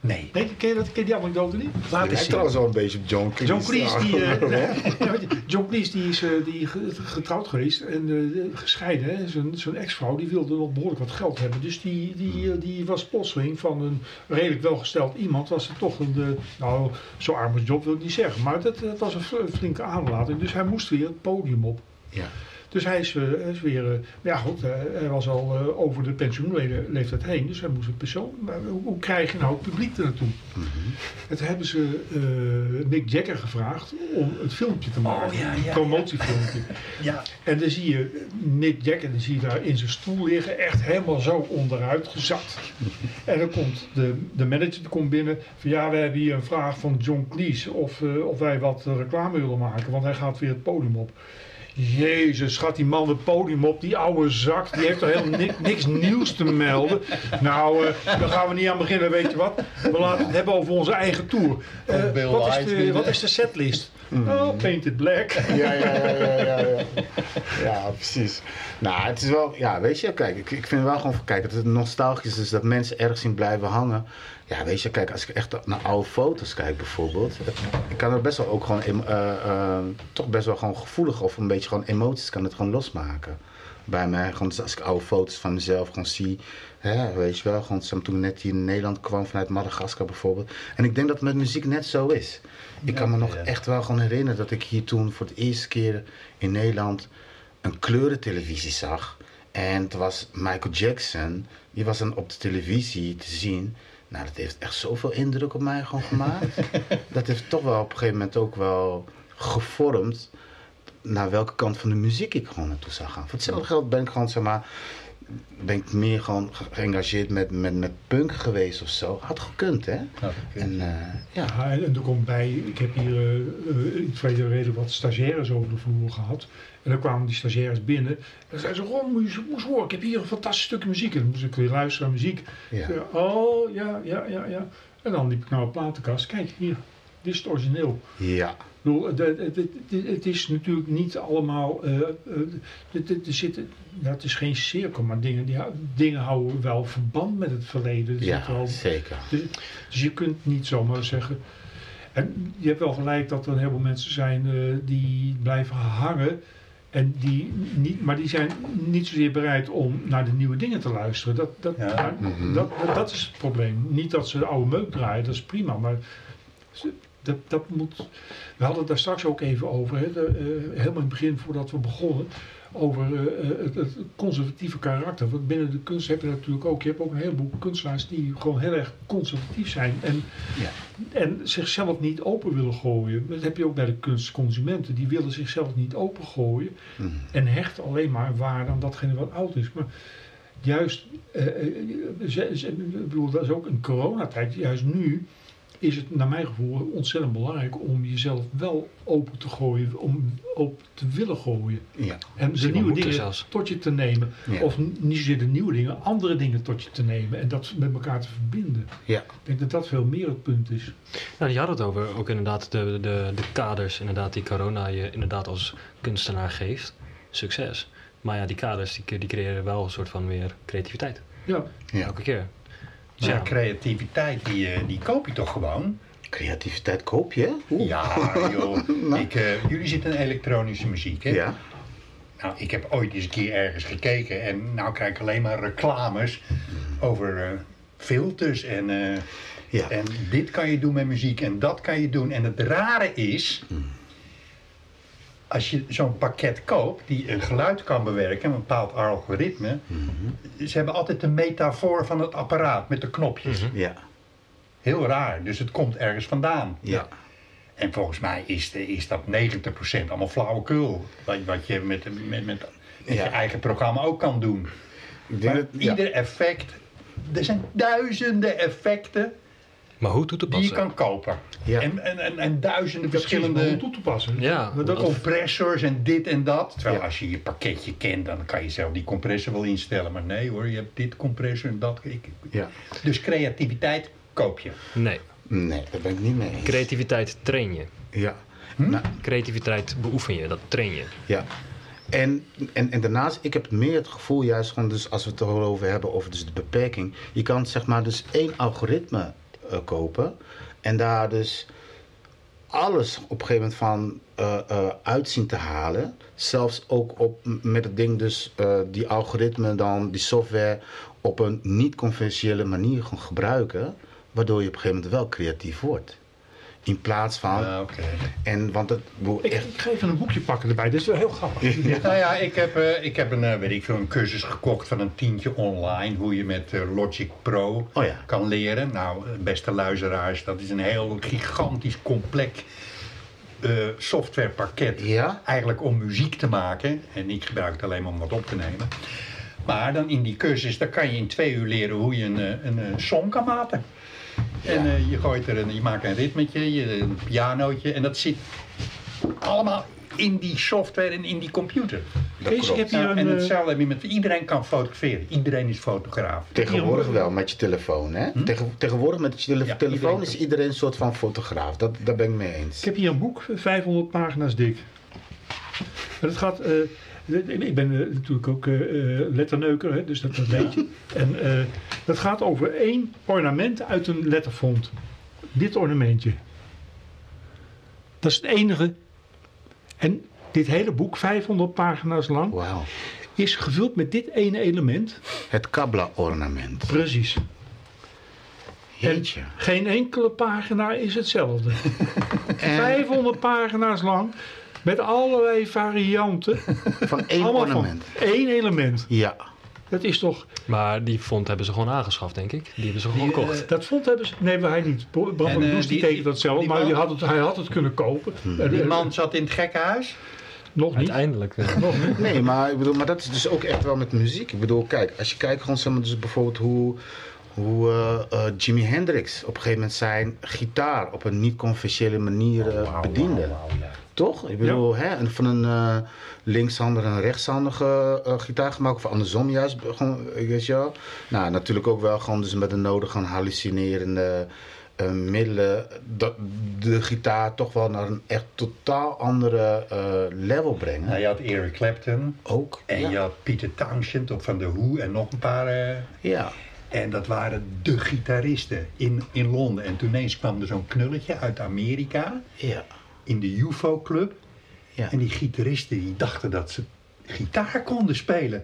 Nee. nee. Ken je, dat, ken je die anekdote niet? Laat ik trouwens wel een beetje op John Cleese. John Cleese, die, uh, (laughs) John Cleese die is uh, die getrouwd geweest en uh, gescheiden. Zijn, zijn ex-vrouw die wilde nog behoorlijk wat geld hebben. Dus die, die, die was plotseling van een redelijk welgesteld iemand. Was het toch een, nou zo arm als job wil ik niet zeggen. Maar dat, dat was een flinke aanlating. Dus hij moest weer het podium op. Ja. Dus hij is, hij is weer, uh, ja goed, uh, hij was al over de pensioenleeftijd heen, dus hij moest een persoon. Maar hoe, hoe krijg je nou het publiek er naartoe? Mm -hmm. Het hebben ze Mick Jagger gevraagd om het filmpje te maken, oh, ja, ja, een promotiefilmpje. (laughs) ja. En dan zie je Mick Jagger, dan zie je daar in zijn stoel liggen, echt helemaal zo onderuit gezakt. en dan komt de, de manager komt binnen van ja, we hebben hier een vraag van John Cleese of, of wij wat reclame willen maken, want hij gaat weer het podium op. Jezus, gaat die man het podium op, die oude zak, die heeft toch helemaal niks, niks nieuws te melden. Nou, uh, daar gaan we niet aan beginnen, weet je wat. We laten het hebben over onze eigen tour. Uh, wat, is de, wat is de setlist? Mm. Oh, Painted Black. Ja, ja, ja, ja, ja, ja. ja, precies. Nou, het is wel, ja, weet je, kijk, ik, ik vind wel gewoon, kijk, dat het nostalgisch is dat mensen ergens in blijven hangen. Ja, weet je, kijk, als ik echt naar oude foto's kijk bijvoorbeeld, ik kan er best wel ook gewoon, uh, uh, toch best wel gewoon gevoelig of een beetje gewoon emoties kan het gewoon losmaken. Bij mij, gewoon als ik oude foto's van mezelf gewoon zie, hè, weet je wel, gewoon toen ik net hier in Nederland kwam vanuit Madagaskar bijvoorbeeld. En ik denk dat het met muziek net zo is. Ik kan me nog echt wel gewoon herinneren dat ik hier toen voor de eerste keer in Nederland een kleurentelevisie zag. En het was Michael Jackson, die was dan op de televisie te zien. Nou, dat heeft echt zoveel indruk op mij gewoon gemaakt. (laughs) dat heeft toch wel op een gegeven moment ook wel gevormd naar welke kant van de muziek ik gewoon naartoe zou gaan. Voor hetzelfde geld ben ik gewoon, zeg maar, ben ik meer gewoon ge- geëngageerd met, met, met punk geweest of zo. Had gekund, hè? Nou, oké. En eh, ja. Ja, en, en er komt bij, ik heb hier eh, eh, in het verleden redelijk wat stagiaires over de vloer gehad. En dan kwamen die stagiaires binnen. En dan zeiden ze, Ron, moet je eens horen, ik heb hier een fantastisch stukje muziek. En dan moest ik weer luisteren naar muziek. Ja. Zei, oh, ja, ja, ja, ja. En dan liep ik naar een platenkast. Kijk, hier, dit is het origineel. Ja. Bedoel, het, het, het, het- het is natuurlijk niet allemaal. het, het- er zitten, ja, het is geen cirkel, maar dingen, die, dingen houden wel verband met het verleden. Er Ja, wel, zeker. dus, dus je kunt niet zomaar zeggen. En je hebt wel gelijk dat er een heleboel mensen zijn eh, die blijven hangen. En die niet, maar die zijn niet zozeer bereid om naar de nieuwe dingen te luisteren. Dat, dat, Ja. maar Mhm. dat, dat, dat is het probleem. Niet dat ze de oude meuk draaien, dat is prima. Maar ze- dat, dat moet. We hadden het daar straks ook even over. Hè, de, eh, helemaal in het begin, voordat we begonnen. Over eh, eh, het, het conservatieve karakter. Want binnen de kunst heb je natuurlijk ook. Je hebt ook een heleboel kunstenaars die gewoon heel erg conservatief zijn. En, Ja. en zichzelf niet open willen gooien. Dat heb je ook bij de kunstconsumenten. Die willen zichzelf niet open gooien. Mhm. En hechten alleen maar waarde aan datgene wat oud is. Maar juist, eh, ik bedoel, dat is ook een coronatijd. Juist nu is het naar mijn gevoel ontzettend belangrijk om jezelf wel open te gooien. Om open te willen gooien. Ja. En de nieuwe dingen zelfs. tot je te nemen. Ja. Of niet zozeer de nieuwe dingen, andere dingen tot je te nemen. En dat met elkaar te verbinden. Ja. Ik denk dat dat veel meer het punt is. Nou, je had het over ook inderdaad de, de, de kaders inderdaad die corona je inderdaad als kunstenaar geeft. Succes. Maar ja, die kaders die, die creëren wel een soort van weer creativiteit. Ja, Ja. Elke keer. Dus ja, creativiteit, die, eh, die koop je toch gewoon? Creativiteit koop je? Oeh. Ja, joh. (laughs) Ik, eh, jullie zitten in elektronische muziek, hè? Ja. Nou, ik heb ooit eens een keer ergens gekeken en nou krijg ik alleen maar reclames over eh, filters en, Ja. en dit kan je doen met muziek en dat kan je doen. En het rare is, als je zo'n pakket koopt die een geluid kan bewerken, een bepaald algoritme, ze hebben altijd de metafoor van het apparaat met de knopjes. Ja. Heel raar, dus het komt ergens vandaan. Ja. En volgens mij is, de, is dat 90% allemaal flauwekul. Wat, wat je met, met, met, met Ja. je eigen programma ook kan doen. Ik denk Maar dat, ja. ieder effect, er zijn duizenden effecten maar hoe toe te die je passen? kan kopen. Ja. En, en, en, en duizenden verschillende om verschillende toe te passen. Ja, dat- compressors en dit en dat. Terwijl Ja. als je je pakketje kent, dan kan je zelf die compressor wel instellen. Maar nee hoor, je hebt dit compressor en dat. Ik, Ja. dus creativiteit koop je. Nee, Nee, daar ben ik niet mee eens. creativiteit train je. Ja. Nou, Creativiteit beoefen je, dat train je. ja. En, en, en daarnaast, ik heb meer het gevoel juist gewoon, dus als we het erover hebben, over dus de beperking. Je kan zeg maar dus één algoritme eh, kopen en daar dus alles op een gegeven moment van eh, eh, uitzien te halen. Zelfs ook op, met het ding dus die algoritme dan, die software op een niet-conventionele manier gaan gebruiken. Waardoor je op een gegeven moment wel creatief wordt. In plaats van, Ah, oké. en want het, ik echt, ik ga even een boekje pakken erbij. Dat is wel heel grappig. (laughs) Nou ja, ik heb, eh, ik heb een, eh, weet ik veel, een cursus gekocht van een tientje online. Hoe je met eh, Logic Pro Oh ja. kan leren. Nou, beste luisteraars, dat is een heel gigantisch complex eh, softwarepakket. Ja? Eigenlijk om muziek te maken. En ik gebruik het alleen maar om wat op te nemen. Maar dan in die cursus, dan kan je in twee uur leren hoe je een, een, eh, song kan maken. En Ja. eh, je gooit er een, je maakt een ritmetje, je, een pianootje. En dat zit allemaal in die software en in die computer. dat Kees, ik klopt. heb hier Ja, een, en eh, hetzelfde heb je met iedereen kan fotograferen. Iedereen is fotograaf. Tegenwoordig wel, met je telefoon. Hè? Tegen, tegenwoordig met je Ja, telefoon iedereen is iedereen een soort van fotograaf. Dat, daar ben ik mee eens. Ik heb hier een boek, 500 pagina's dik. En het gaat, eh, ik ben eh, natuurlijk ook eh, eh, letterneuker, hè, dus dat, dat weet je. En dat gaat over één ornament uit een letterfont. Dit ornamentje. Dat is het enige. En dit hele boek, 500 pagina's lang, is gevuld met dit ene element. Het Kabla-ornament. Precies. Jeetje. Geen enkele pagina is hetzelfde. (laughs) 500 pagina's lang. Met allerlei varianten. (laughs) Van één Allemaal ornament. van één element. Ja. Dat is toch... Maar die font hebben ze gewoon aangeschaft, denk ik. Die hebben ze gewoon Die, eh, gekocht. Dat vond hebben ze... Nee, maar hij niet. Bram eh, die tekent dat zelf. die maar man- die had het, hij had het kunnen kopen. En, Die eh, man zat in het gekkenhuis. Nog niet. Uiteindelijk. Nee, maar ik bedoel, maar dat is dus ook echt wel met muziek. Ik bedoel, kijk, als je kijkt gewoon zeg maar, dus bijvoorbeeld hoe, hoe eh, eh, Jimi Hendrix op een gegeven moment zijn gitaar op een niet-conventionele manier eh, bediende. Toch? Ik bedoel, hè, en van een linkshandige en een rechtshandige gitaar gemaakt, of andersom juist, gewoon, weet je wel. Nou, natuurlijk ook wel gewoon dus met de nodige hallucinerende middelen, dat de gitaar toch wel naar een echt totaal andere level brengen. Nou, je had Eric Clapton Ook. en ja. je had Peter Townshend of van The Who en nog een paar. ja. En dat waren de gitaristen in, in Londen. En toen ineens kwam er zo'n knulletje uit Amerika Ja. in de UFO Club. Ja. En die gitaristen die dachten dat ze gitaar konden spelen.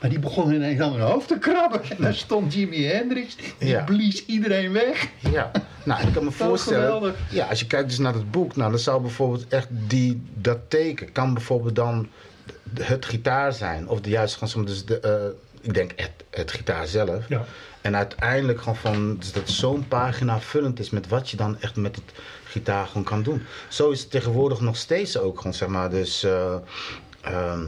Maar die begonnen ineens aan hun hoofd te krabben. En daar stond Jimi Hendrix. Die Ja. blies iedereen weg. Ja, nou, ik kan me (laughs) voorstellen. geweldig. Ja, als je kijkt dus naar het boek, nou, dan zou bijvoorbeeld echt die, dat teken, kan bijvoorbeeld dan het gitaar zijn. Of de juiste, dus de, eh, ik denk het, het gitaar zelf. Ja. En uiteindelijk gewoon van, dus dat zo'n pagina vullend is met wat je dan echt met het gitaar gewoon kan doen. Zo is het tegenwoordig nog steeds ook gewoon, zeg maar, dus... eh, ehm,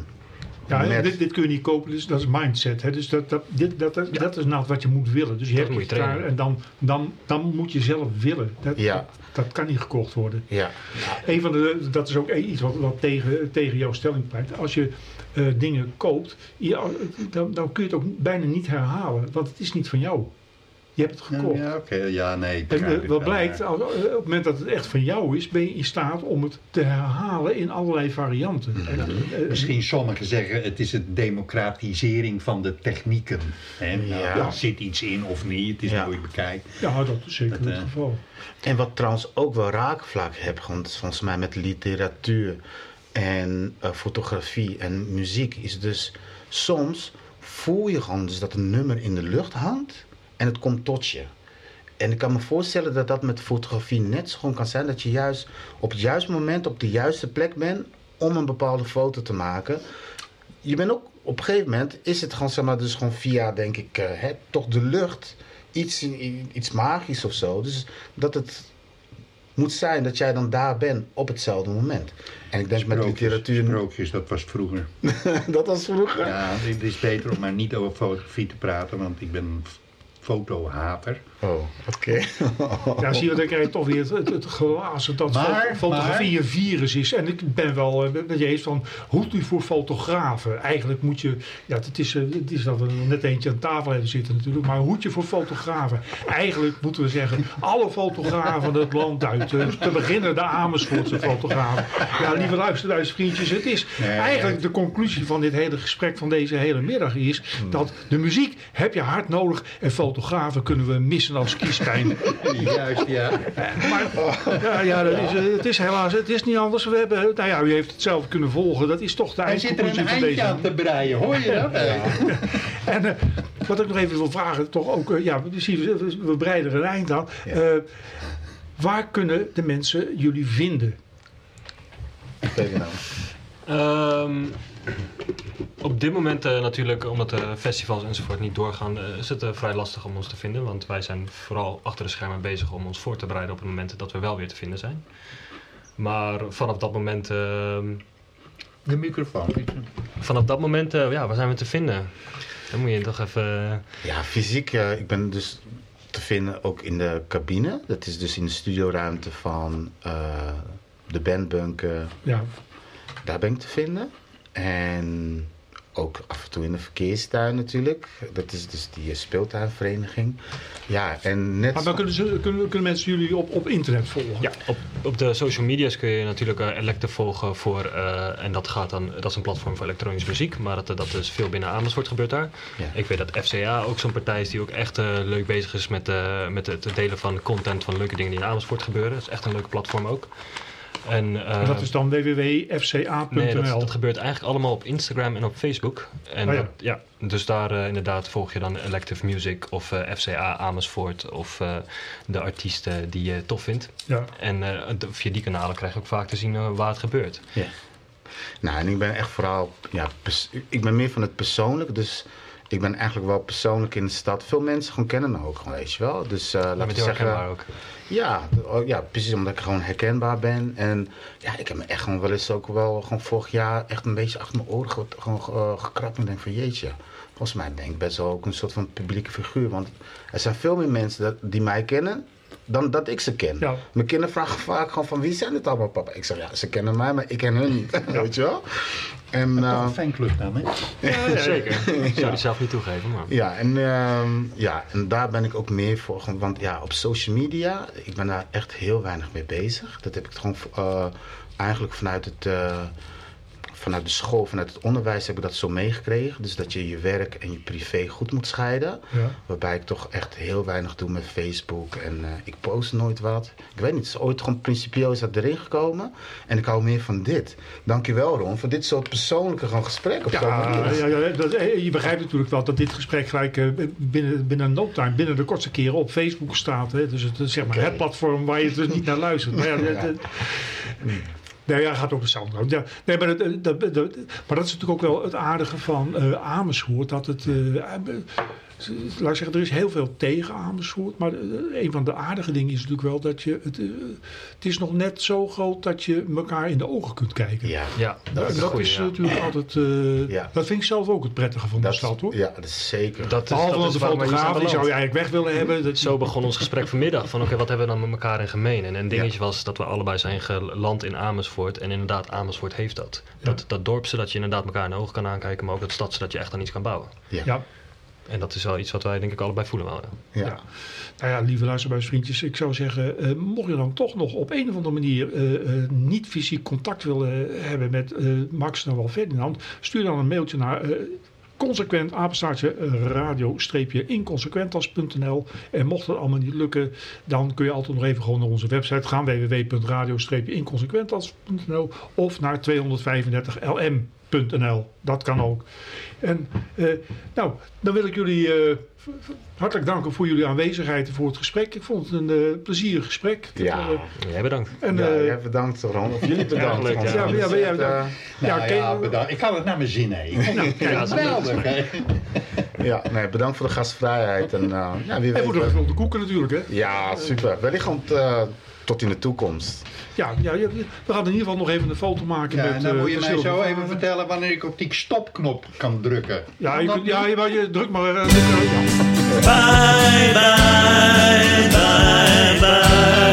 Ja, met- dit, dit kun je niet kopen, dus dat is mindset. Hè? Dus dat, dat, dit, dat, dat, dat is nou wat je moet willen. Dus je hebt je trainen. en dan, dan, dan moet je zelf willen. Dat, Ja. dat, dat kan niet gekocht worden. ja, Een van de, dat is ook iets wat, wat tegen, tegen jouw stelling pleit. Als je eh, dingen koopt, je, dan, dan kun je het ook bijna niet herhalen. Want het is niet van jou. Je hebt het gekocht. Ja, oké. Ja, nee. ik En eh, wat wel, blijkt, als- eh, op het moment dat het echt van jou is, ben je in staat om het te herhalen in allerlei varianten. En, eh, Misschien sommigen zeggen het is het democratisering van de technieken. Hè? Nou, Ja. Zit iets in of niet. Het is Ja. het bekijkt. ja, dat is zeker Dat, het geval. En wat trouwens ook wel raakvlak heb, volgens mij met literatuur en fotografie en muziek, is dus soms voel je gewoon dus dat een nummer in de lucht hangt en het komt tot je. En ik kan me voorstellen dat dat met fotografie net zo gewoon kan zijn, dat je juist op het juiste moment op de juiste plek bent om een bepaalde foto te maken. Je bent ook op een gegeven moment is het gewoon zeg maar dus gewoon via denk ik eh, hè, toch de lucht iets iets magisch of zo. Dus dat het moet zijn dat jij dan daar bent op hetzelfde moment. En ik denk met Sprookjes, literatuur Sprookjes, dat was vroeger. (laughs) dat was vroeger. Ja, het is beter om maar niet over fotografie te praten, want ik ben fotohater. Oh, oké. (laughs) Ja, zie je, dan krijg je toch weer het, het, het glazen dat Maar- fotografie een virus is. En ik ben wel eh, met je eens van, hoeft u voor fotografen? Eigenlijk moet je, ja, het is, eh, het is dat we er net eentje aan tafel hebben zitten natuurlijk, maar hoed je voor fotografen? Eigenlijk moeten we zeggen, alle fotografen het land uit. eh, te beginnen de Amersfoortse fotografen. Ja, lieve luisteraars, vriendjes, het is Nee, eigenlijk de conclusie van dit hele gesprek van deze hele middag is dat de muziek heb je hard nodig en fotografen kunnen we missen als kiespijn. (laughs) Juist, ja. Maar ja, ja dat is, eh, het is helaas, het is niet anders. We hebben, nou ja, u heeft het zelf kunnen volgen. Dat is toch de Hij zit er eindconclusie een van eindje deze. aan te breien, hoor je dat? En eh, wat ik nog even wil vragen, toch ook, eh, ja, we, zien- we, breiden er een eind aan. Eh, waar kunnen de mensen jullie vinden? Ferdinand. Ehm, op dit moment eh, natuurlijk, omdat de festivals enzovoort niet doorgaan, eh, is het eh, vrij lastig om ons te vinden. Want wij zijn vooral achter de schermen bezig om ons voor te bereiden op het moment dat we wel weer te vinden zijn. Maar vanaf dat moment, ehm, De microfoon. vanaf dat moment eh, ja, waar zijn we te vinden? Dan moet je toch even... Ja, fysiek. ik ben dus te vinden ook in de cabine. Dat is dus in de studioruimte van eh, de bandbunker. Ja, Daar ben ik te vinden. En ook af en toe in de verkeerstuin natuurlijk. Dat is dus die eh, speeltuinvereniging. Ja, en net... maar dan kunnen, ze, kunnen, kunnen mensen jullie op, op internet volgen. Ja, op, op de social media's kun je natuurlijk uh, Electe volgen voor, uh, en dat gaat dan, dat is een platform voor elektronische muziek, maar dat, dat is veel binnen Amersfoort gebeurt daar. Ja. Ik weet dat FCA ook zo'n partij is die ook echt uh, leuk bezig is met, uh, met het delen van content van leuke dingen die in Amersfoort gebeuren. Dat is echt een leuke platform ook. En, en dat is dan www.fca.nl? Nee, dat, dat, gebeurt eigenlijk allemaal op Instagram en op Facebook. En oh, ja. Dat, ja, dus daar uh, inderdaad volg je dan Elective Music of uh, FCA Amersfoort of uh, de artiesten die je tof vindt. Ja. En de, via die kanalen krijg je ook vaak te zien waar het gebeurt. Ja. Nou, en ik ben echt vooral, ja, ik ben meer van het persoonlijk. Dus ik ben eigenlijk wel persoonlijk in de stad. Veel mensen gewoon kennen me ook gewoon, weet je wel. Dus eh Dat laten we zeggen... ook. Ja, oh, ja, precies omdat ik gewoon herkenbaar ben. En ja, ik heb me echt gewoon wel eens ook wel gewoon vorig jaar echt een beetje achter mijn oren ge, gewoon, eh, gekrapt. En denk van jeetje, volgens mij ben ik best wel ook een soort van publieke figuur. Want er zijn veel meer mensen dat, die mij kennen dan dat ik ze ken. Ja. Mijn kinderen vragen vaak gewoon van wie zijn het allemaal papa? Ik zeg ja, ze kennen mij, maar ik ken hun niet. (laughs) Weet je wel? En, Toch eh, een fanclub dan, hè? Zeker. (laughs) Ik zou die zelf niet toegeven, maar... ja, en, ehm, ja, en daar ben ik ook meer voor. Want ja, op social media, ik ben daar echt heel weinig mee bezig. Dat heb ik gewoon eh, eigenlijk vanuit het. Vanuit de school, vanuit het onderwijs heb ik dat zo meegekregen. Dus dat je je werk en je privé goed moet scheiden. Ja. Waarbij ik toch echt heel weinig doe met Facebook. En eh, ik post nooit wat. Ik weet niet, het is ooit gewoon principieel is dat erin gekomen. En ik hou meer van dit. Dankjewel Ron, voor dit soort persoonlijke gewoon gesprekken. Ja, ja, ja, dat, eh, je begrijpt natuurlijk wel dat dit gesprek gelijk eh, binnen, binnen no time, binnen de kortste keren op Facebook staat. Hè? Dus het, is zeg maar het platform waar je dus niet naar luistert. Maar ja, (laughs) Nee, ja, gaat ook Soundcloud. Ja, nee, maar, dat, dat, dat- maar dat is natuurlijk ook wel het aardige van eh, Amersfoort. Dat het, eh, eh, laat ik zeggen, er is heel veel tegen Amersfoort. Maar eh, een van de aardige dingen is natuurlijk wel dat je... Het, eh, het is nog net zo groot dat je elkaar in de ogen kunt kijken. Ja, Ja, Dat, dat is, dat ja. natuurlijk altijd... eh, Ja. Dat vind ik zelf ook het prettige van dat, de stad, hoor. ja, dat is zeker. Dat is, Behalve dat de fotograaf, die zou je eigenlijk weg willen hebben. Dat, Zo begon ons gesprek vanmiddag. Van oké, wat hebben we dan met elkaar in gemeen? En een dingetje was dat we allebei zijn geland in Amersfoort. En inderdaad, Amersfoort heeft dat. Dat, dat dorp, zodat je inderdaad elkaar in de ogen kan aankijken. Maar ook dat stad, zodat je echt aan iets kan bouwen. ja, En dat is wel iets wat wij denk ik allebei voelen wel. ja. Nou ja, lieve luisterbuisvriendjes, ik zou zeggen, eh, mocht je dan toch nog op een of andere manier eh, eh, niet fysiek contact willen hebben met eh, Max en wel Ferdinand, stuur dan een mailtje naar eh, consequent apenstaartje radio-inconsequentas.nl en mocht dat allemaal niet lukken, dan kun je altijd nog even gewoon naar onze website gaan www.radio-inconsequentas.nl of naar 235lm.nl. Dat kan ook. En eh, nou, dan wil ik jullie eh, v- hartelijk danken voor jullie aanwezigheid en voor het gesprek. Ik vond het een eh, plezierig gesprek. Ja. Eh, Jij bedankt. en, ja, jij bedankt Ron. Of jullie bedankt. ja. Ja, ja, ja, ja. Nou Ja, ja, ken- bedankt. Ik kan het naar mijn zin heen. nou, (laughs) Ja, Geweldig? Ja, nee, bedankt voor de gastvrijheid. En, ja, wie en weet, voor de, eh, voor de koeken natuurlijk. Hè? ja, super. Wellicht ont, eh, tot in de toekomst. Ja, ja, ja, we gaan in ieder geval nog even een foto maken Ja, met en dan eh, moet je mij zo even vertellen wanneer ik op die stopknop kan drukken. Ja, je, kunt- ja, je, maar je druk maar. dit, ja. Bye, bye, bye, bye. Bye,